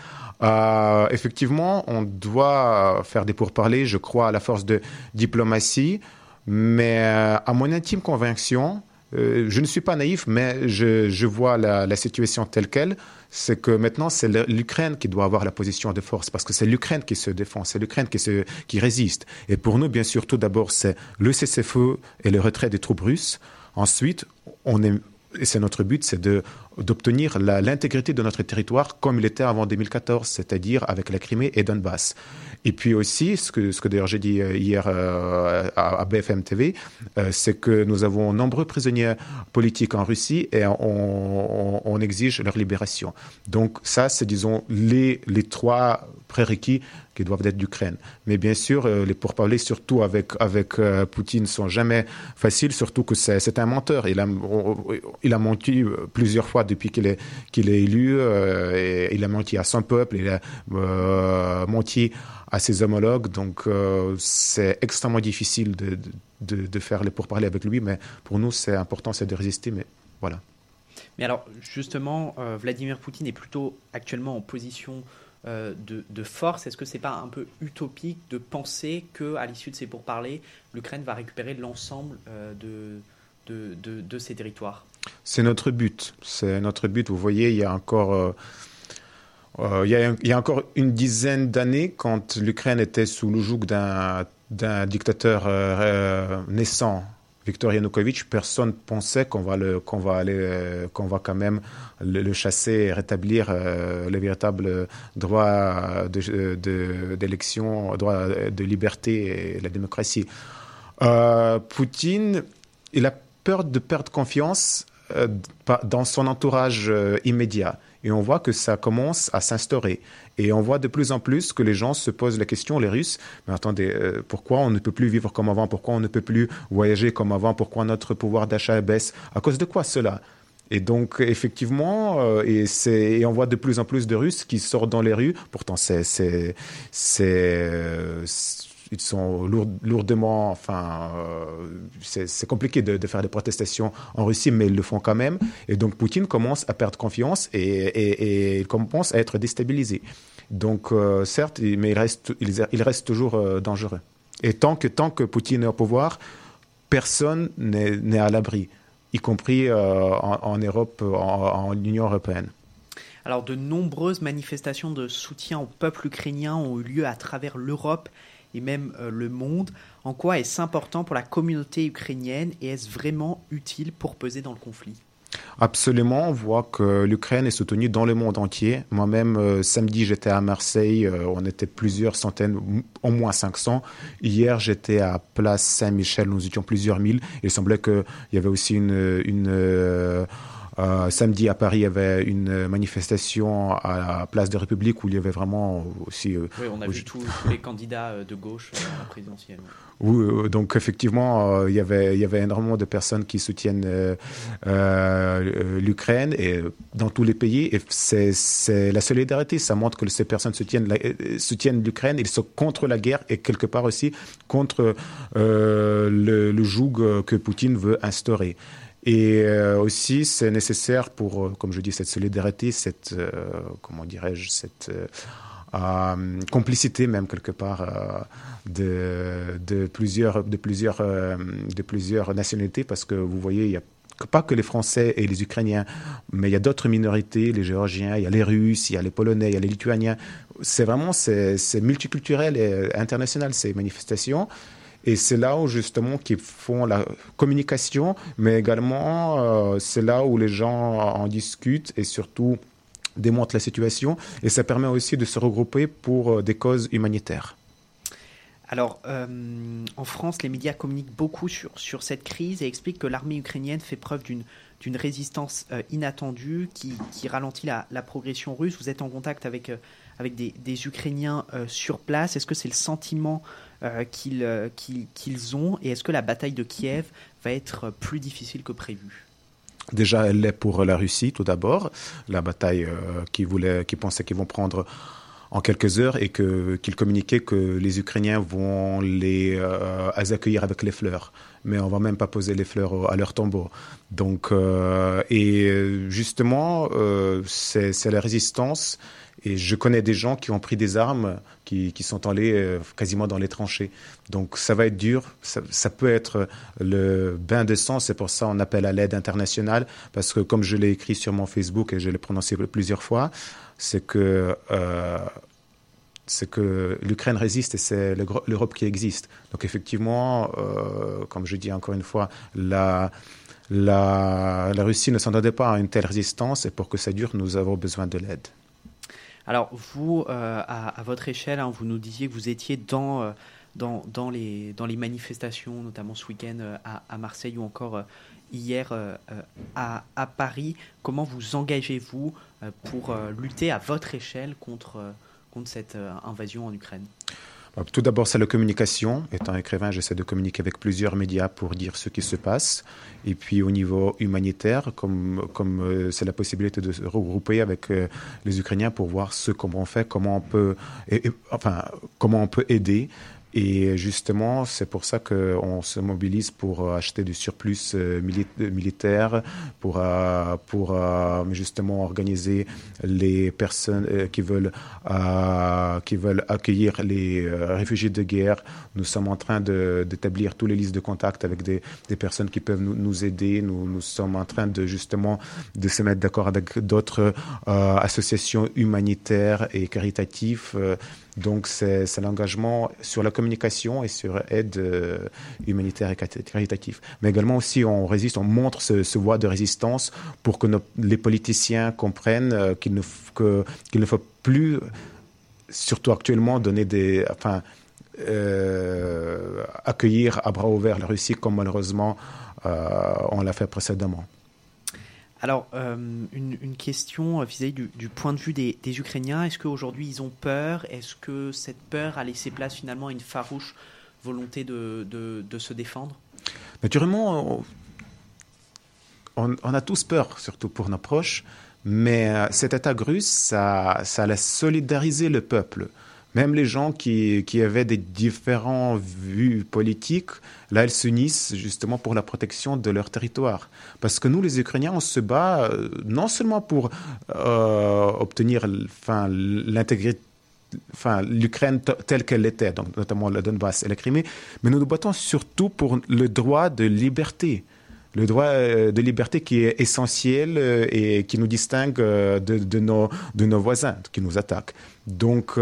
Euh, effectivement, on doit faire des pourparlers, je crois, à la force de diplomatie, mais à mon intime conviction, euh, je ne suis pas naïf, mais je, vois la, situation telle qu'elle. C'est que maintenant, c'est l'Ukraine qui doit avoir la position de force, parce que c'est l'Ukraine qui se défend, c'est l'Ukraine qui, qui résiste. Et pour nous, bien sûr, tout d'abord, c'est le cessez-feu et le retrait des troupes russes. Ensuite, on est, et c'est notre but, c'est d'obtenir l'intégrité de notre territoire comme il était avant 2014, c'est-à-dire avec la Crimée et Donbass. Et puis aussi, ce que, d'ailleurs j'ai dit euh, hier euh, à, BFM TV, euh, c'est que nous avons nombreux prisonniers politiques en Russie et on, exige leur libération. Donc ça, c'est disons les trois prérequis qui doivent être d'Ukraine. Mais bien sûr, les pourparlers, surtout avec, avec Poutine, sont jamais faciles, surtout que c'est un menteur. Il a, il a menti plusieurs fois depuis qu'il est, qu'il est élu. et il a menti à son peuple, il a menti à ses homologues. Donc, euh, c'est extrêmement difficile de, de, de, faire les pourparlers avec lui. Mais pour nous, c'est important, c'est de résister. Mais voilà. Mais alors, justement, euh, Vladimir Poutine est plutôt actuellement en position euh, de, force. Est-ce que c'est pas un peu utopique de penser que, à l'issue de ces pourparlers, l'Ukraine va récupérer l'ensemble de, de, de, de, ces territoires? C'est notre but. C'est notre but. Vous voyez, il y a encore euh, il, y a, encore une dizaine d'années, quand l'Ukraine était sous le joug d'un dictateur euh, euh, naissant, Viktor Yanukovych, personne pensait qu'on va aller, qu'on va quand même le, chasser et rétablir le véritable droit d'élection, droit de liberté et la démocratie. Poutine, il a peur de perdre confiance dans son entourage immédiat. Et on voit que ça commence à s'instaurer. Et on voit de plus en plus que les gens se posent la question, les Russes, mais attendez, euh, pourquoi on ne peut plus vivre comme avant? Pourquoi on ne peut plus voyager comme avant? Pourquoi notre pouvoir d'achat baisse? À cause de quoi cela? Et donc, effectivement, euh, et, on voit de plus en plus de Russes qui sortent dans les rues. Pourtant, c'est, euh, ils sont lourdement, enfin, euh, c'est compliqué de, faire des protestations en Russie, mais ils le font quand même. Et donc Poutine commence à perdre confiance et, il commence à être déstabilisé. Donc euh, certes, mais il reste, il, reste toujours euh, dangereux. Et tant que, tant que Poutine est au pouvoir, personne n'est à l'abri, y compris en, Europe, en, en Union européenne. Alors, de nombreuses manifestations de soutien au peuple ukrainien ont eu lieu à travers l'Europe et même euh, le monde. En quoi est-ce important pour la communauté ukrainienne et est-ce vraiment utile pour peser dans le conflit? Absolument, on voit que l'Ukraine est soutenue dans le monde entier. Moi-même, euh, samedi, j'étais à Marseille, euh, on était plusieurs centaines, au moins 500. Hier, j'étais à Place Saint-Michel, nous étions plusieurs mille. Il semblait qu'il y avait aussi une... euh, samedi à Paris, il y avait une manifestation à la place de République où il y avait vraiment aussi. Euh, oui, on a vu tous, les candidats euh, de gauche à la présidentielle. Oui, donc effectivement, il, y avait, il y avait énormément de personnes qui soutiennent l'Ukraine et dans tous les pays. Et c'est la solidarité. Ça montre que ces personnes soutiennent soutiennent l'Ukraine. Ils sont contre la guerre et quelque part aussi contre le, le joug que Poutine veut instaurer. Et euh, aussi, c'est nécessaire pour, euh, comme je dis, cette solidarité, cette, euh, comment dirais-je, cette complicité même quelque part de, plusieurs, de, plusieurs, de plusieurs nationalités, parce que vous voyez, il y a pas que les Français et les Ukrainiens, mais il y a d'autres minorités, les Géorgiens, il y a les Russes, il y a les Polonais, il y a les Lituaniens. C'est vraiment c'est multiculturel et international ces manifestations. Et c'est là où justement qu'ils font la communication, mais également euh, c'est là où les gens en discutent et surtout démontrent la situation. Et ça permet aussi de se regrouper pour euh, des causes humanitaires. Alors, euh, en France, les médias communiquent beaucoup sur, sur cette crise et expliquent que l'armée ukrainienne fait preuve d'une résistance inattendue qui, qui ralentit la, la, progression russe. Vous êtes en contact avec, avec des, des Ukrainiens sur place. Est-ce que c'est le sentiment euh, euh, qu'ils ont Et est-ce que la bataille de Kiev va être plus difficile que prévu? Déjà, elle l'est pour la Russie, tout d'abord. La bataille euh, qui, pensait qu'ils vont prendre en quelques heures et qu'ils communiquaient que les Ukrainiens vont les accueillir avec les fleurs. Mais on va même pas poser les fleurs à leur tombeau. Donc, et justement, c'est la résistance et je connais des gens qui ont pris des armes, qui, sont allés euh, quasiment dans les tranchées. Donc ça va être dur, ça, peut être le bain de sang, c'est pour ça qu'on appelle à l'aide internationale, parce que comme je l'ai écrit sur mon Facebook et je l'ai prononcé plusieurs fois, c'est que... Euh, l'Ukraine résiste et c'est l'Europe qui existe. Donc effectivement, euh, comme je dis encore une fois, la, la Russie ne s'entendait pas à une telle résistance et pour que ça dure, nous avons besoin de l'aide. Alors, vous, euh, à, votre échelle, hein, vous nous disiez que vous étiez dans, euh, dans, dans, les, dans les manifestations, notamment ce week-end euh, à, Marseille ou encore hier à, à, Paris. Comment vous engagez-vous pour lutter à votre échelle contre, contre cette invasion en Ukraine? Tout d'abord, c'est la communication. Étant écrivain, j'essaie de communiquer avec plusieurs médias pour dire ce qui se passe. Et puis au niveau humanitaire, comme comme euh, c'est la possibilité de se regrouper avec euh, les Ukrainiens pour voir ce qu'on fait, comment on peut, enfin comment on peut aider. Et justement, c'est pour ça qu'on se mobilise pour acheter du surplus euh, militaire, pour, euh, pour euh, justement organiser les personnes qui veulent, qui veulent accueillir les réfugiés de guerre. Nous sommes en train d'établir toutes les listes de contacts avec des, personnes qui peuvent nous, nous, aider. Nous, nous sommes en train de justement de se mettre d'accord avec d'autres associations humanitaires et caritatives donc c'est l'engagement sur la communication et sur l'aide euh, humanitaire et caritative. Mais également aussi on résiste, on montre ce, voie de résistance pour que les politiciens comprennent euh, qu'il ne, ne faut plus, surtout actuellement, donner des, enfin, euh, accueillir à bras ouverts la Russie comme malheureusement on l'a fait précédemment. Alors, euh, une, question vis-à-vis du, point de vue des, Ukrainiens. Est-ce qu'aujourd'hui ils ont peur? Est-ce que cette peur a laissé place finalement à une farouche volonté de, se défendre? Naturellement, on, a tous peur, surtout pour nos proches, mais euh, cette attaque russe, ça, ça a solidarisé le peuple. Même les gens qui, qui avaient des différents vues politiques, là, elles s'unissent justement pour la protection de leur territoire. Parce que nous, les Ukrainiens, on se bat euh, non seulement pour euh, obtenir l'intégrité l'Ukraine telle qu'elle était, donc notamment le Donbass et la Crimée, mais nous nous battons surtout pour le droit de liberté. Le droit de liberté qui est essentiel et qui nous distingue de, de, nos, voisins qui nous attaquent. Donc,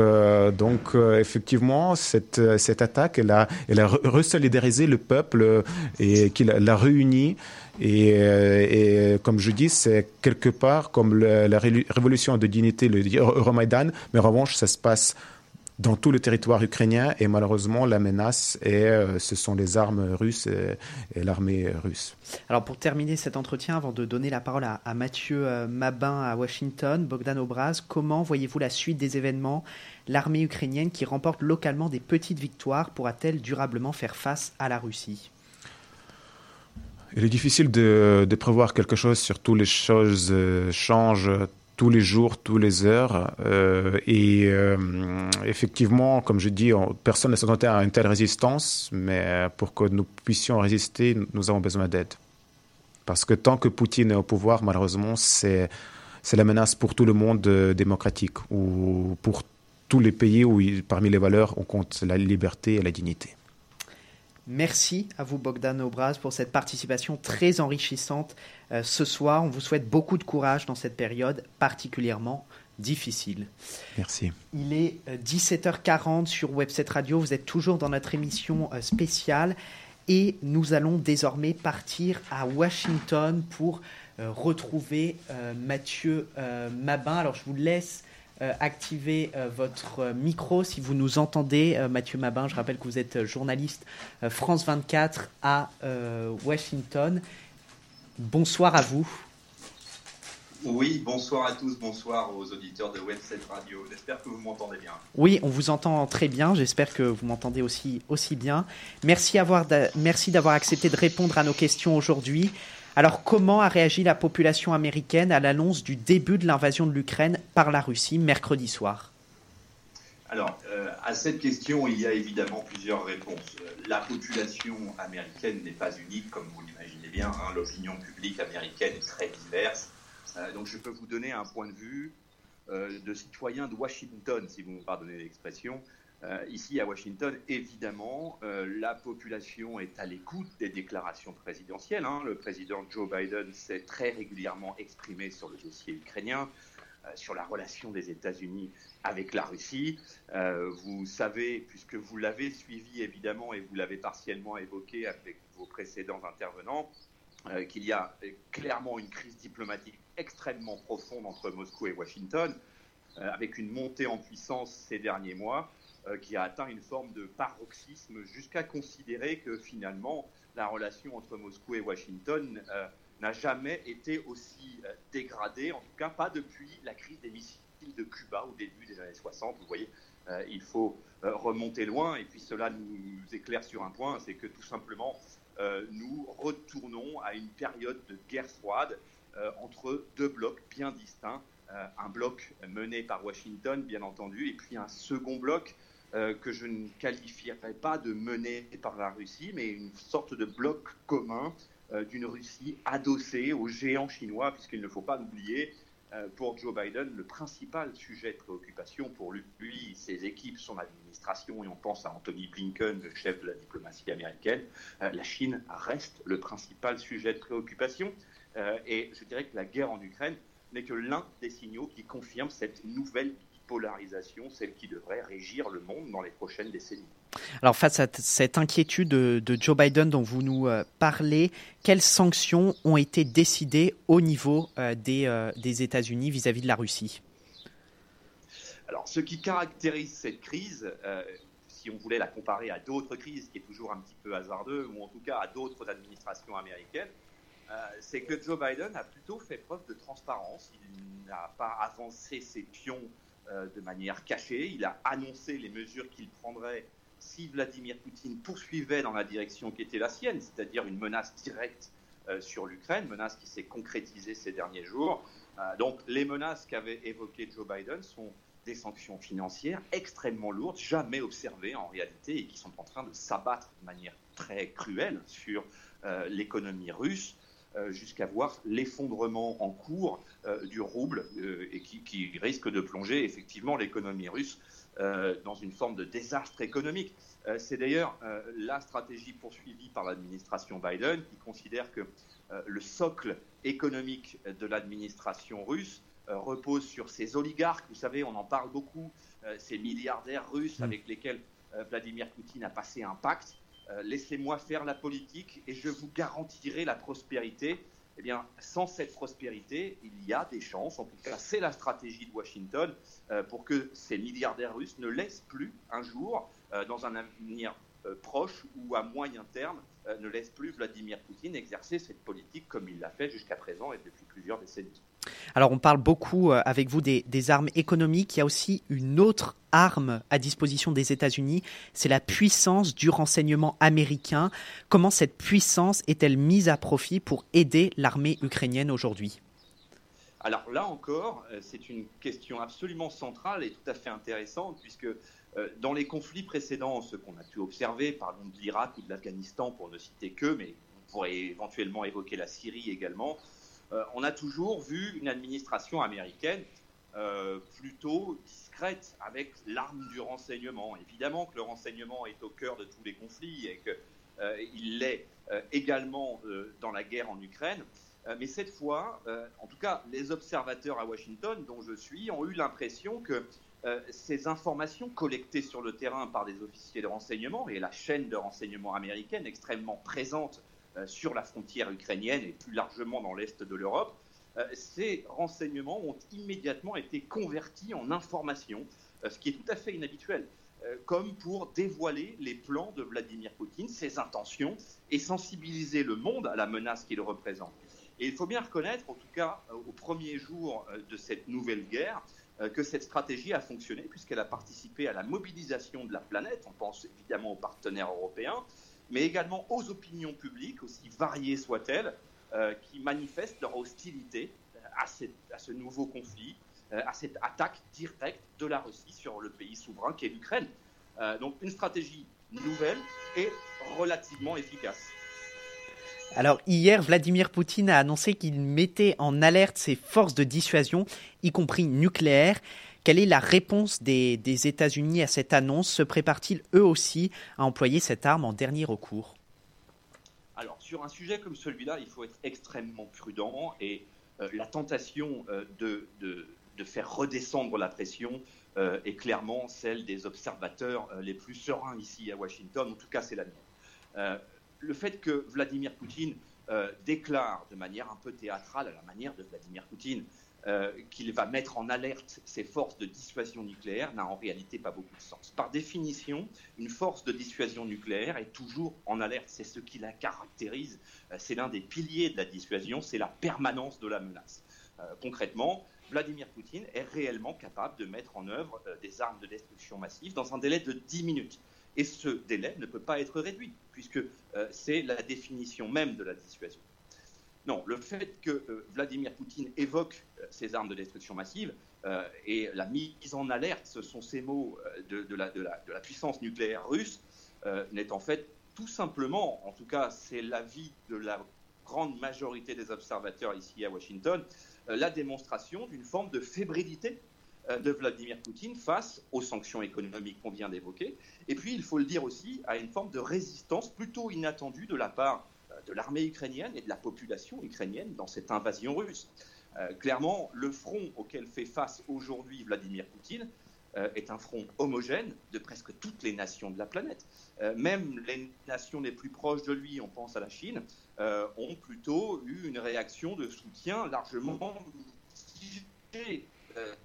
donc effectivement, cette, cette attaque, elle a, elle resolidarisé le peuple et qui l'a réuni. Et, et, comme je dis, c'est quelque part comme la révolution de dignité, le Euromaidan, mais en revanche, ça se passe dans tout le territoire ukrainien et malheureusement la menace est, euh, ce sont les armes russes et, l'armée russe. Alors pour terminer cet entretien, avant de donner la parole à, Mathieu euh, Mabin à Washington, Bogdan Obraz, comment voyez-vous la suite des événements? L'armée ukrainienne qui remporte localement des petites victoires pourra-t-elle durablement faire face à la Russie? Il est difficile de, de, prévoir quelque chose, surtout les choses euh, changent tous les jours, tous les heures. Euh, et euh, effectivement, comme je dis, personne ne s'attendait à une telle résistance, mais pour que nous puissions résister, nous avons besoin d'aide. Parce que tant que Poutine est au pouvoir, malheureusement, c'est c'est la menace pour tout le monde euh, démocratique ou pour tous les pays où, parmi les valeurs, on compte la liberté et la dignité. Merci à vous, Bogdan Obraz, pour cette participation très enrichissante euh, ce soir. On vous souhaite beaucoup de courage dans cette période particulièrement difficile. Merci. Il est 17h40 euh, sur Webset Radio. Vous êtes toujours dans notre émission euh, spéciale et nous allons désormais partir à Washington pour retrouver Mathieu Mabin. Alors je vous laisse activer votre micro si vous nous entendez. Mathieu Mabin, je rappelle que vous êtes journaliste France 24 à Washington bonsoir à vous. Oui, bonsoir à tous, bonsoir aux auditeurs de Webset Radio. J'espère que vous m'entendez bien. Oui, on vous entend très bien. J'espère que vous m'entendez aussi, aussi bien. Merci d'avoir accepté de répondre à nos questions aujourd'hui. Alors, comment a réagi la population américaine à l'annonce du début de l'invasion de l'Ukraine par la Russie mercredi soir? Alors, euh, à cette question, il y a évidemment plusieurs réponses. La population américaine n'est pas unique, comme vous bien, hein, l'opinion publique américaine est très diverse. Euh, donc je peux vous donner un point de vue euh, de citoyen de Washington, si vous me pardonnez l'expression. Euh, ici à Washington, évidemment, la population est à l'écoute des déclarations présidentielles. Hein. Le président Joe Biden s'est très régulièrement exprimé sur le dossier ukrainien, sur la relation des États-Unis avec la Russie. vous savez, puisque vous l'avez suivi évidemment et vous l'avez partiellement évoqué avec vos précédents intervenants, euh, qu'il y a clairement une crise diplomatique extrêmement profonde entre Moscou et Washington, euh, avec une montée en puissance ces derniers mois euh, qui a atteint une forme de paroxysme jusqu'à considérer que finalement la relation entre Moscou et Washington n'a jamais été aussi dégradée, en tout cas pas depuis la crise des missiles de Cuba au début des années 60. Vous voyez, il faut remonter loin, et puis cela nous éclaire sur un point, c'est que tout simplement euh, nous retournons à une période de guerre froide euh, entre deux blocs bien distincts. Euh, un bloc mené par Washington, bien entendu, et puis un second bloc que je ne qualifierais pas de mené par la Russie, mais une sorte de bloc commun d'une Russie adossée aux géants chinois, puisqu'il ne faut pas l'oublier, euh, pour Joe Biden, le principal sujet de préoccupation pour lui, ses équipes, son administration, et on pense à Anthony Blinken, le chef de la diplomatie américaine, euh, la Chine reste le principal sujet de préoccupation. Euh, et je dirais que la guerre en Ukraine n'est que l'un des signaux qui confirme cette nouvelle polarisation, celle qui devrait régir le monde dans les prochaines décennies. Alors face à cette inquiétude de, Joe Biden dont vous nous euh, parlez, quelles sanctions ont été décidées au niveau euh, des, euh, des États-Unis vis-à-vis de la Russie? Alors ce qui caractérise cette crise, si on voulait la comparer à d'autres crises, qui est toujours un petit peu hasardeux, ou en tout cas à d'autres administrations américaines, c'est que Joe Biden a plutôt fait preuve de transparence. Il n'a pas avancé ses pions de manière cachée. Il a annoncé les mesures qu'il prendrait si Vladimir Poutine poursuivait dans la direction qui était la sienne, c'est-à-dire une menace directe euh, sur l'Ukraine, menace qui s'est concrétisée ces derniers jours. Euh, donc les menaces qu'avait évoquées Joe Biden sont des sanctions financières extrêmement lourdes, jamais observées en réalité, et qui sont en train de s'abattre de manière très cruelle sur euh, l'économie russe jusqu'à voir l'effondrement en cours du rouble et qui, qui, risque de plonger effectivement l'économie russe euh, dans une forme de désastre économique. C'est d'ailleurs la stratégie poursuivie par l'administration Biden qui considère que le socle économique de l'administration russe repose sur ces oligarques. Vous savez, on en parle beaucoup, ces milliardaires russes mm. avec lesquels Vladimir Poutine a passé un pacte. Laissez-moi faire la politique et je vous garantirai la prospérité eh bien, sans cette prospérité, il y a des chances, en tout cas c'est la stratégie de Washington, euh, pour que ces milliardaires russes ne laissent plus un jour, euh, dans un avenir euh, proche ou à moyen terme, ne laissent plus Vladimir Poutine exercer cette politique comme il l'a fait jusqu'à présent et depuis plusieurs décennies. Alors on parle beaucoup euh, avec vous des, armes économiques. Il y a aussi une autre arme à disposition des États-Unis, c'est la puissance du renseignement américain. Comment cette puissance est-elle mise à profit pour aider l'armée ukrainienne aujourd'hui? Alors là encore, euh, c'est une question absolument centrale et tout à fait intéressante, puisque euh, dans les conflits précédents, ce qu'on a pu observer, parlons de l'Irak ou de l'Afghanistan pour ne citer que, mais on pourrait éventuellement évoquer la Syrie également, on a toujours vu une administration américaine euh, plutôt discrète avec l'arme du renseignement. Évidemment que le renseignement est au cœur de tous les conflits et qu'il euh, l'est également dans la guerre en Ukraine. mais cette fois, en tout cas, les observateurs à Washington, dont je suis, ont eu l'impression que ces informations collectées sur le terrain par des officiers de renseignement et la chaîne de renseignement américaine extrêmement présente euh, sur la frontière ukrainienne et plus largement dans l'est de l'Europe, euh, ces renseignements ont immédiatement été convertis en informations, euh, ce qui est tout à fait inhabituel, comme pour dévoiler les plans de Vladimir Poutine, ses intentions, et sensibiliser le monde à la menace qu'il représente. Et il faut bien reconnaître, en tout cas au premier jour de cette nouvelle guerre, que cette stratégie a fonctionné puisqu'elle a participé à la mobilisation de la planète, on pense évidemment aux partenaires européens, mais également aux opinions publiques, aussi variées soient-elles, euh, qui manifestent leur hostilité à, à ce nouveau conflit, euh, à cette attaque directe de la Russie sur le pays souverain qu'est l'Ukraine. Euh, donc une stratégie nouvelle et relativement efficace. Alors hier, Vladimir Poutine a annoncé qu'il mettait en alerte ses forces de dissuasion, y compris nucléaires. Quelle est la réponse des, États-Unis à cette annonce? Se préparent-ils eux aussi à employer cette arme en dernier recours? Alors, sur un sujet comme celui-là, il faut être extrêmement prudent et euh, la tentation euh, de, faire redescendre la pression euh, est clairement celle des observateurs les plus sereins ici à Washington. En tout cas, c'est la mienne. le fait que Vladimir Poutine déclare de manière un peu théâtrale, à la manière de Vladimir Poutine, euh, qu'il va mettre en alerte ses forces de dissuasion nucléaire n'a en réalité pas beaucoup de sens. Par définition, une force de dissuasion nucléaire est toujours en alerte. C'est ce qui la caractérise. Euh, c'est l'un des piliers de la dissuasion, c'est la permanence de la menace. Euh, concrètement, Vladimir Poutine est réellement capable de mettre en œuvre des armes de destruction massive dans un délai de 10 minutes. Et ce délai ne peut pas être réduit, puisque c'est la définition même de la dissuasion. Non, le fait que euh, Vladimir Poutine évoque euh, ces armes de destruction massive euh, et la mise en alerte, ce sont ces mots de, la, puissance nucléaire russe, n'est en fait tout simplement, en tout cas c'est l'avis de la grande majorité des observateurs ici à Washington, la démonstration d'une forme de fébrilité de Vladimir Poutine face aux sanctions économiques qu'on vient d'évoquer. Et puis, il faut le dire aussi, à une forme de résistance plutôt inattendue de la part de l'armée ukrainienne et de la population ukrainienne dans cette invasion russe. Euh, clairement, le front auquel fait face aujourd'hui Vladimir Poutine euh, est un front homogène de presque toutes les nations de la planète. Euh, même les nations les plus proches de lui, on pense à la Chine, ont plutôt eu une réaction de soutien largement mitigée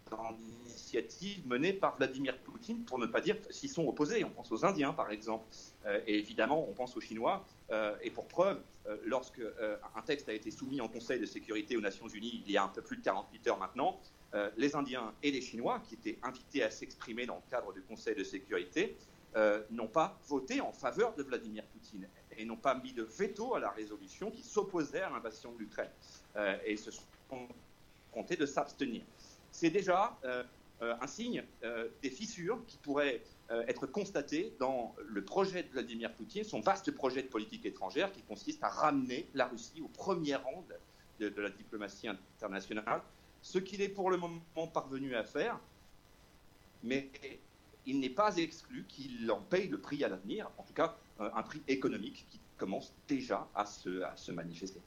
dans l'initiative menée par Vladimir Poutine, pour ne pas dire s'ils sont opposés. On pense aux Indiens, par exemple, et évidemment, on pense aux Chinois, euh, et pour preuve, euh, lorsque euh, un texte a été soumis en Conseil de sécurité aux Nations Unies il y a un peu plus de 48 heures maintenant, les Indiens et les Chinois, qui étaient invités à s'exprimer dans le cadre du Conseil de sécurité, n'ont pas voté en faveur de Vladimir Poutine et n'ont pas mis de veto à la résolution qui s'opposait à l'invasion de l'Ukraine. et se sont comptés de s'abstenir. C'est déjà un signe des fissures qui pourraient euh, être constaté dans le projet de Vladimir Poutine, son vaste projet de politique étrangère qui consiste à ramener la Russie au premier rang de, la diplomatie internationale, ce qu'il est pour le moment parvenu à faire, mais il n'est pas exclu qu'il en paye le prix à l'avenir, en tout cas un prix économique qui commence déjà à se manifester.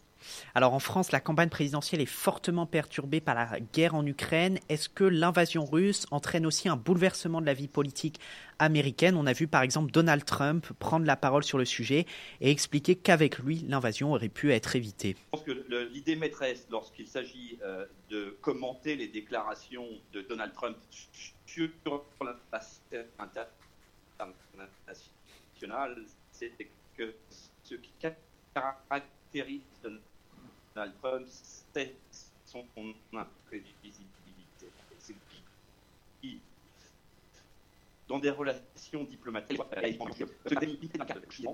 Alors en France, la campagne présidentielle est fortement perturbée par la guerre en Ukraine. Est-ce que l'invasion russe entraîne aussi un bouleversement de la vie politique américaine? On a vu par exemple Donald Trump prendre la parole sur le sujet et expliquer qu'avec lui, l'invasion aurait pu être évitée. Je pense que l'idée maîtresse lorsqu'il s'agit euh, de commenter les déclarations de Donald Trump sur la internationale, c'est que ce qui caractérise Donald Trump, c'est son imprévisibilité. dans des relations diplomatiques,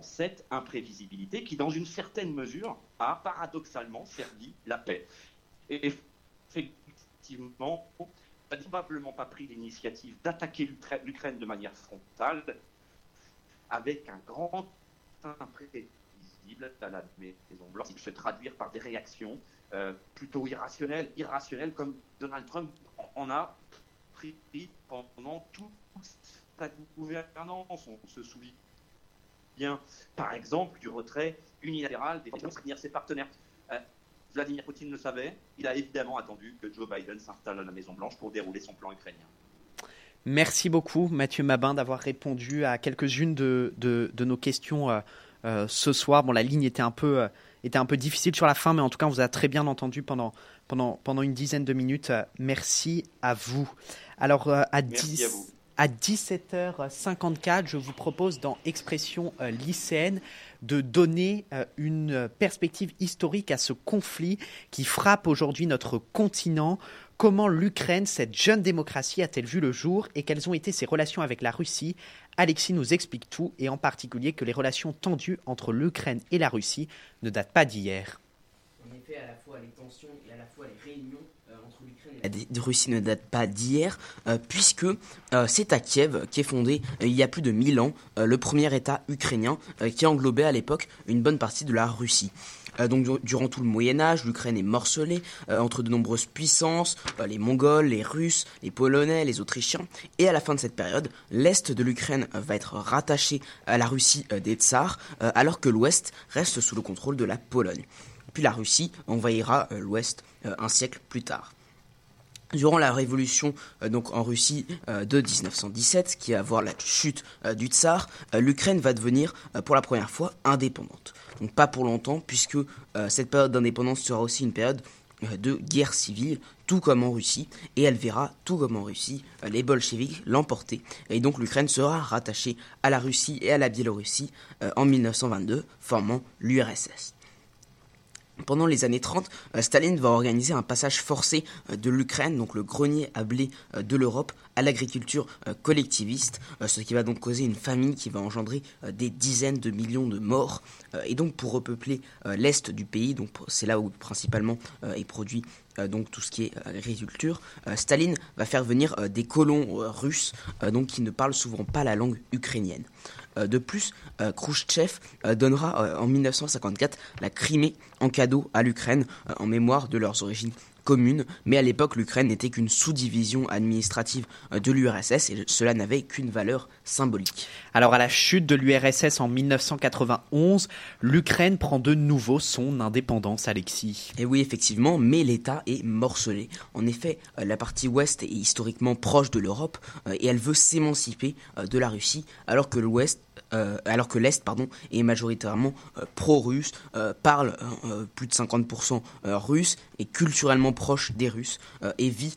cette imprévisibilité qui, dans une certaine mesure, a paradoxalement servi la paix. Et effectivement, n'a probablement pas pris l'initiative d'attaquer l'Ukraine de manière frontale avec un grand imprévisible à la Maison Blanche, qui se traduire par des réactions euh, plutôt irrationnelles, irrationnelles comme Donald Trump en a pris pendant toute sa gouvernance. On se souvient, par exemple, du retrait unilatéral des de ses partenaires. Euh, Vladimir Poutine le savait, il a évidemment attendu que Joe Biden s'installe à la Maison Blanche pour dérouler son plan ukrainien. Merci beaucoup Mathieu Mabin d'avoir répondu à quelques-unes de, de, nos questions euh, ce soir. Bon, la ligne était un peu euh, était un peu difficile sur la fin, mais en tout cas, on vous a très bien entendu pendant, pendant, pendant une dizaine de minutes. Euh, merci à vous. Alors, à, 10, à, 17h54, je vous propose dans Expression lycéenne de donner une perspective historique à ce conflit qui frappe aujourd'hui notre continent. Comment l'Ukraine, cette jeune démocratie, a-t-elle vu le jour et quelles ont été ses relations avec la Russie? Alexis nous explique tout, et en particulier que les relations tendues entre l'Ukraine et la Russie ne datent pas d'hier. En effet, à la fois les tensions et à la fois les réunions euh, entre l'Ukraine et la Russie ne datent pas d'hier, euh, puisque euh, c'est à Kiev qu'est fondé il y a plus de 1000 ans le premier État ukrainien qui englobait à l'époque une bonne partie de la Russie. Euh, donc durant tout le Moyen Âge, l'Ukraine est morcelée euh, entre de nombreuses puissances, euh, les Mongols, les Russes, les Polonais, les Autrichiens. Et à la fin de cette période, l'est de l'Ukraine va être rattaché à la Russie des Tsars, alors que l'ouest reste sous le contrôle de la Pologne. Puis la Russie envahira l'ouest un siècle plus tard. Durant la révolution donc en Russie de 1917, qui va voir la chute du tsar, l'Ukraine va devenir pour la première fois indépendante. Donc pas pour longtemps, puisque euh, cette période d'indépendance sera aussi une période euh, de guerre civile, tout comme en Russie, et elle verra, tout comme en Russie, euh, les bolcheviks l'emporter. Et donc l'Ukraine sera rattachée à la Russie et à la Biélorussie en 1922, formant l'URSS. Pendant les années 30, euh, Staline va organiser un passage forcé euh, de l'Ukraine, donc le grenier à blé euh, de l'Europe, à l'agriculture collectiviste, ce qui va donc causer une famine qui va engendrer des dizaines de millions de morts. Et donc pour repeupler l'est du pays, donc c'est là où principalement est produit donc tout ce qui est agriculture, Staline va faire venir des colons russes donc qui ne parlent souvent pas la langue ukrainienne. Euh, de plus, euh, Khrouchtchev euh, donnera en 1954 la Crimée en cadeau à l'Ukraine en mémoire de leurs origines communes, mais à l'époque l'Ukraine n'était qu'une sous-division administrative de l'URSS et cela n'avait qu'une valeur symbolique. Alors à la chute de l'URSS en 1991, l'Ukraine prend de nouveau son indépendance, Alexis. Et oui, effectivement, mais l'État est morcelé. En effet, la partie ouest est historiquement proche de l'Europe et elle veut s'émanciper de la Russie, alors que l'ouest euh, alors que l'Est est majoritairement euh, pro-russe, euh, parle plus de 50% russe, est culturellement proche des Russes et vit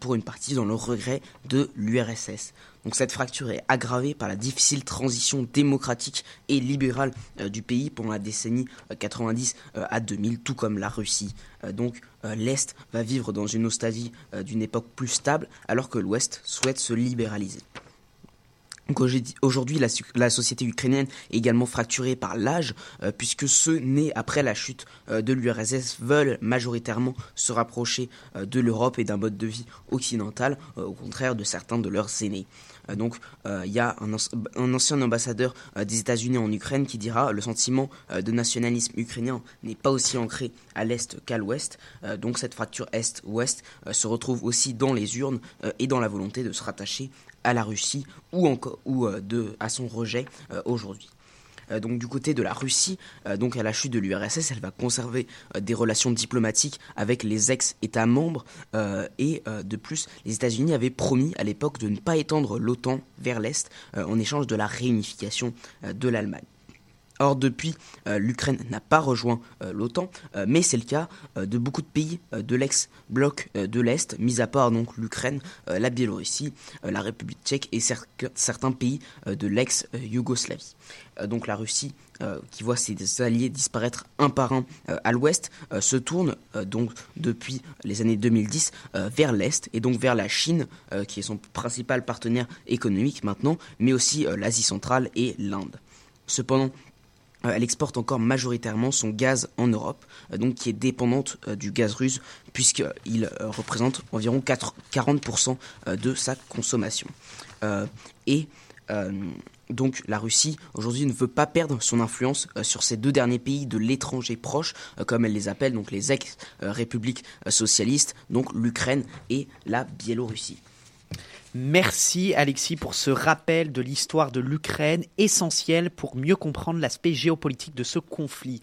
pour une partie dans le regret de l'URSS. Donc cette fracture est aggravée par la difficile transition démocratique et libérale du pays pendant la décennie 90 à 2000, tout comme la Russie. donc l'Est va vivre dans une nostalgie d'une époque plus stable, alors que l'Ouest souhaite se libéraliser. Aujourd'hui, la, société ukrainienne est également fracturée par l'âge, euh, puisque ceux nés après la chute euh, de l'URSS veulent majoritairement se rapprocher euh, de l'Europe et d'un mode de vie occidental, au contraire de certains de leurs aînés. donc, il y a un, ancien ambassadeur des États-Unis en Ukraine qui dira le sentiment de nationalisme ukrainien n'est pas aussi ancré à l'est qu'à l'ouest. donc, cette fracture est-ouest se retrouve aussi dans les urnes et dans la volonté de se rattacher à la Russie ou, encore, ou de, à son rejet aujourd'hui. donc du côté de la Russie, donc à la chute de l'URSS, elle va conserver des relations diplomatiques avec les ex-États membres et de plus, les États-Unis avaient promis à l'époque de ne pas étendre l'OTAN vers l'Est en échange de la réunification de l'Allemagne. Or, depuis, euh, l'Ukraine n'a pas rejoint euh, l'OTAN, euh, mais c'est le cas de beaucoup de pays de l'ex-bloc de l'Est, mis à part donc l'Ukraine, la Biélorussie, la République tchèque et certains pays de l'ex-Yougoslavie. donc la Russie, qui voit ses alliés disparaître un par un à l'ouest, se tourne donc depuis les années 2010 vers l'est et donc vers la Chine, qui est son principal partenaire économique maintenant, mais aussi l'Asie centrale et l'Inde. Cependant, elle exporte encore majoritairement son gaz en Europe, euh, donc qui est dépendante euh, du gaz russe, puisqu'il représente environ 40% de sa consommation. et donc la Russie aujourd'hui ne veut pas perdre son influence sur ces deux derniers pays de l'étranger proche, comme elle les appelle, donc les ex-républiques socialistes, donc l'Ukraine et la Biélorussie. Merci Alexis pour ce rappel de l'histoire de l'Ukraine, essentiel pour mieux comprendre l'aspect géopolitique de ce conflit.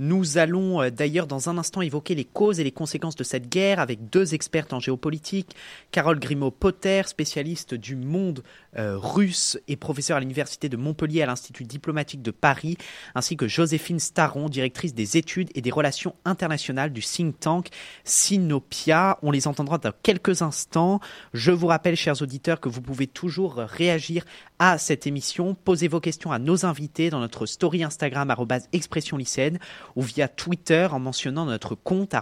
Nous allons euh, d'ailleurs dans un instant évoquer les causes et les conséquences de cette guerre avec deux expertes en géopolitique, Carole Grimaud-Potter, spécialiste du monde euh, russe et professeur à l'Université de Montpellier à l'Institut diplomatique de Paris, ainsi que Joséphine Staron, directrice des études et des relations internationales du think tank Sinopia. On les entendra dans quelques instants. Je vous rappelle, chers auditeurs que vous pouvez toujours réagir à cette émission. Posez vos questions à nos invités dans notre story Instagram expression lycéenne ou via Twitter en mentionnant notre compte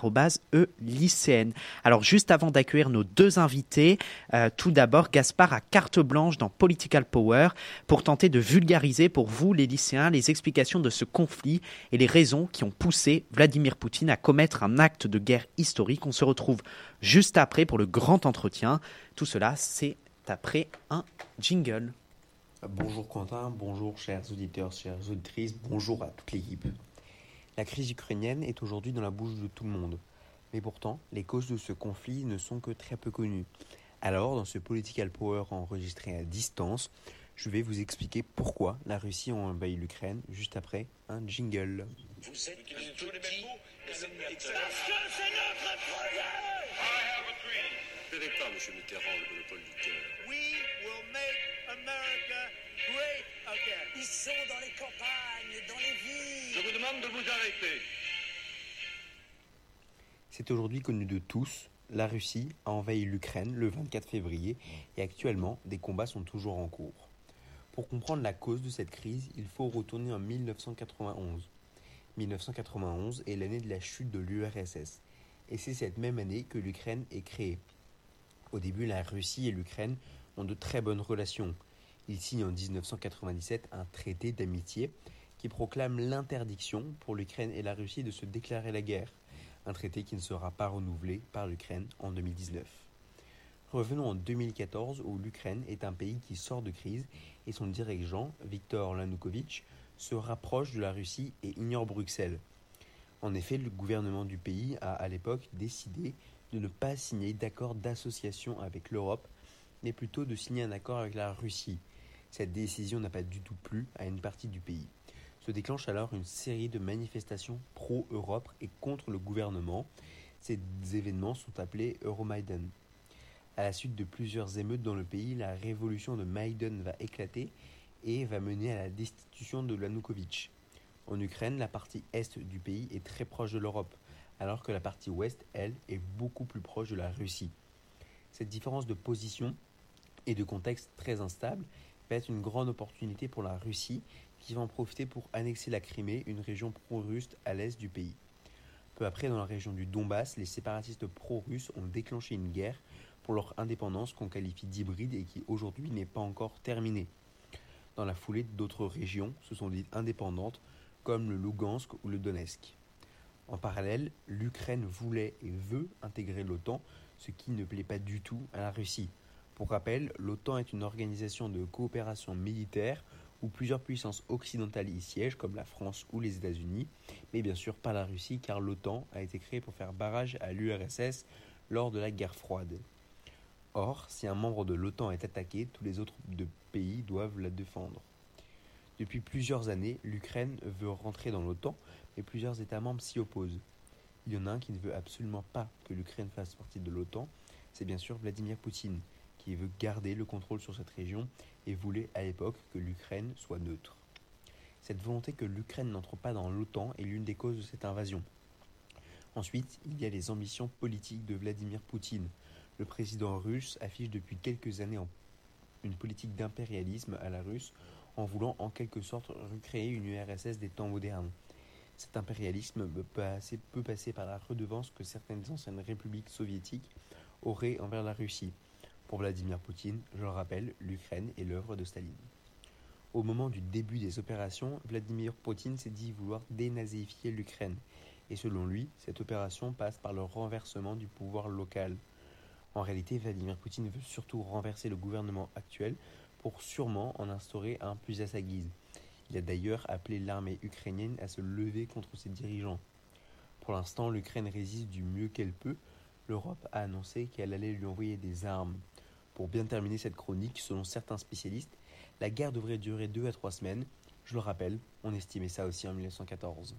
e lycéenne. Alors juste avant d'accueillir nos deux invités, euh, tout d'abord Gaspard a carte blanche dans Political Power pour tenter de vulgariser pour vous les lycéens les explications de ce conflit et les raisons qui ont poussé Vladimir Poutine à commettre un acte de guerre historique. On se retrouve juste après pour le grand entretien. Tout cela, c'est après un jingle. Bonjour Quentin, bonjour chers auditeurs, chères auditrices, bonjour à toute l'équipe. La crise ukrainienne est aujourd'hui dans la bouche de tout le monde. Mais pourtant, les causes de ce conflit ne sont que très peu connues. Alors, dans ce Political Power enregistré à distance, je vais vous expliquer pourquoi la Russie a envahi l'Ukraine juste après un jingle. Vous êtes tous les mêmes mots Parce que c'est notre projet Ne pas, M. Mitterrand, le monopole du cœur. We will make America great again. Ils sont dans les campagnes, dans les villes. Je vous demande de vous arrêter. C'est aujourd'hui connu de tous, la Russie a envahi l'Ukraine le 24 février et actuellement des combats sont toujours en cours. Pour comprendre la cause de cette crise, il faut retourner en 1991. 1991 est l'année de la chute de l'URSS et c'est cette même année que l'Ukraine est créée. Au début, la Russie et l'Ukraine ont de très bonnes relations. Ils signent en 1997 un traité d'amitié qui proclame l'interdiction pour l'Ukraine et la Russie de se déclarer la guerre, un traité qui ne sera pas renouvelé par l'Ukraine en 2019. Revenons en 2014 où l'Ukraine est un pays qui sort de crise et son dirigeant, Viktor Yanukovych, se rapproche de la Russie et ignore Bruxelles. En effet, le gouvernement du pays a à l'époque décidé de ne pas signer d'accord d'association avec l'Europe mais plutôt de signer un accord avec la Russie. Cette décision n'a pas du tout plu à une partie du pays. Se déclenche alors une série de manifestations pro-Europe et contre le gouvernement. Ces événements sont appelés Euromaiden. À la suite de plusieurs émeutes dans le pays, la révolution de Maïdan va éclater et va mener à la destitution de Yanukovych. En Ukraine, la partie est du pays est très proche de l'Europe, alors que la partie ouest, elle, est beaucoup plus proche de la Russie. Cette différence de position et de contexte très instable va être une grande opportunité pour la Russie qui va en profiter pour annexer la Crimée, une région pro-russe à l'est du pays. Peu après, dans la région du Donbass, les séparatistes pro-russes ont déclenché une guerre pour leur indépendance qu'on qualifie d'hybride et qui aujourd'hui n'est pas encore terminée. Dans la foulée, d'autres régions se sont dites indépendantes, comme le Lugansk ou le Donetsk. En parallèle, l'Ukraine voulait et veut intégrer l'OTAN, ce qui ne plaît pas du tout à la Russie. Pour rappel, l'OTAN est une organisation de coopération militaire où plusieurs puissances occidentales y siègent, comme la France ou les États-Unis, mais bien sûr pas la Russie, car l'OTAN a été créée pour faire barrage à l'URSS lors de la guerre froide. Or, si un membre de l'OTAN est attaqué, tous les autres pays doivent la défendre. Depuis plusieurs années, l'Ukraine veut rentrer dans l'OTAN, mais plusieurs États membres s'y opposent. Il y en a un qui ne veut absolument pas que l'Ukraine fasse partie de l'OTAN, c'est bien sûr Vladimir Poutine, qui veut garder le contrôle sur cette région et voulait à l'époque que l'Ukraine soit neutre. Cette volonté que l'Ukraine n'entre pas dans l'OTAN est l'une des causes de cette invasion. Ensuite, il y a les ambitions politiques de Vladimir Poutine. Le président russe affiche depuis quelques années une politique d'impérialisme à la russe en voulant en quelque sorte recréer une URSS des temps modernes. Cet impérialisme peut passer, par la redevance que certaines anciennes républiques soviétiques auraient envers la Russie. Pour Vladimir Poutine, je le rappelle, l'Ukraine est l'œuvre de Staline. Au moment du début des opérations, Vladimir Poutine s'est dit vouloir dénazifier l'Ukraine. Et selon lui, cette opération passe par le renversement du pouvoir local. En réalité, Vladimir Poutine veut surtout renverser le gouvernement actuel pour sûrement en instaurer un plus à sa guise. Il a d'ailleurs appelé l'armée ukrainienne à se lever contre ses dirigeants. Pour l'instant, l'Ukraine résiste du mieux qu'elle peut. L'Europe a annoncé qu'elle allait lui envoyer des armes. Pour bien terminer cette chronique, selon certains spécialistes, la guerre devrait durer deux à trois semaines. Je le rappelle, on estimait ça aussi en 1914.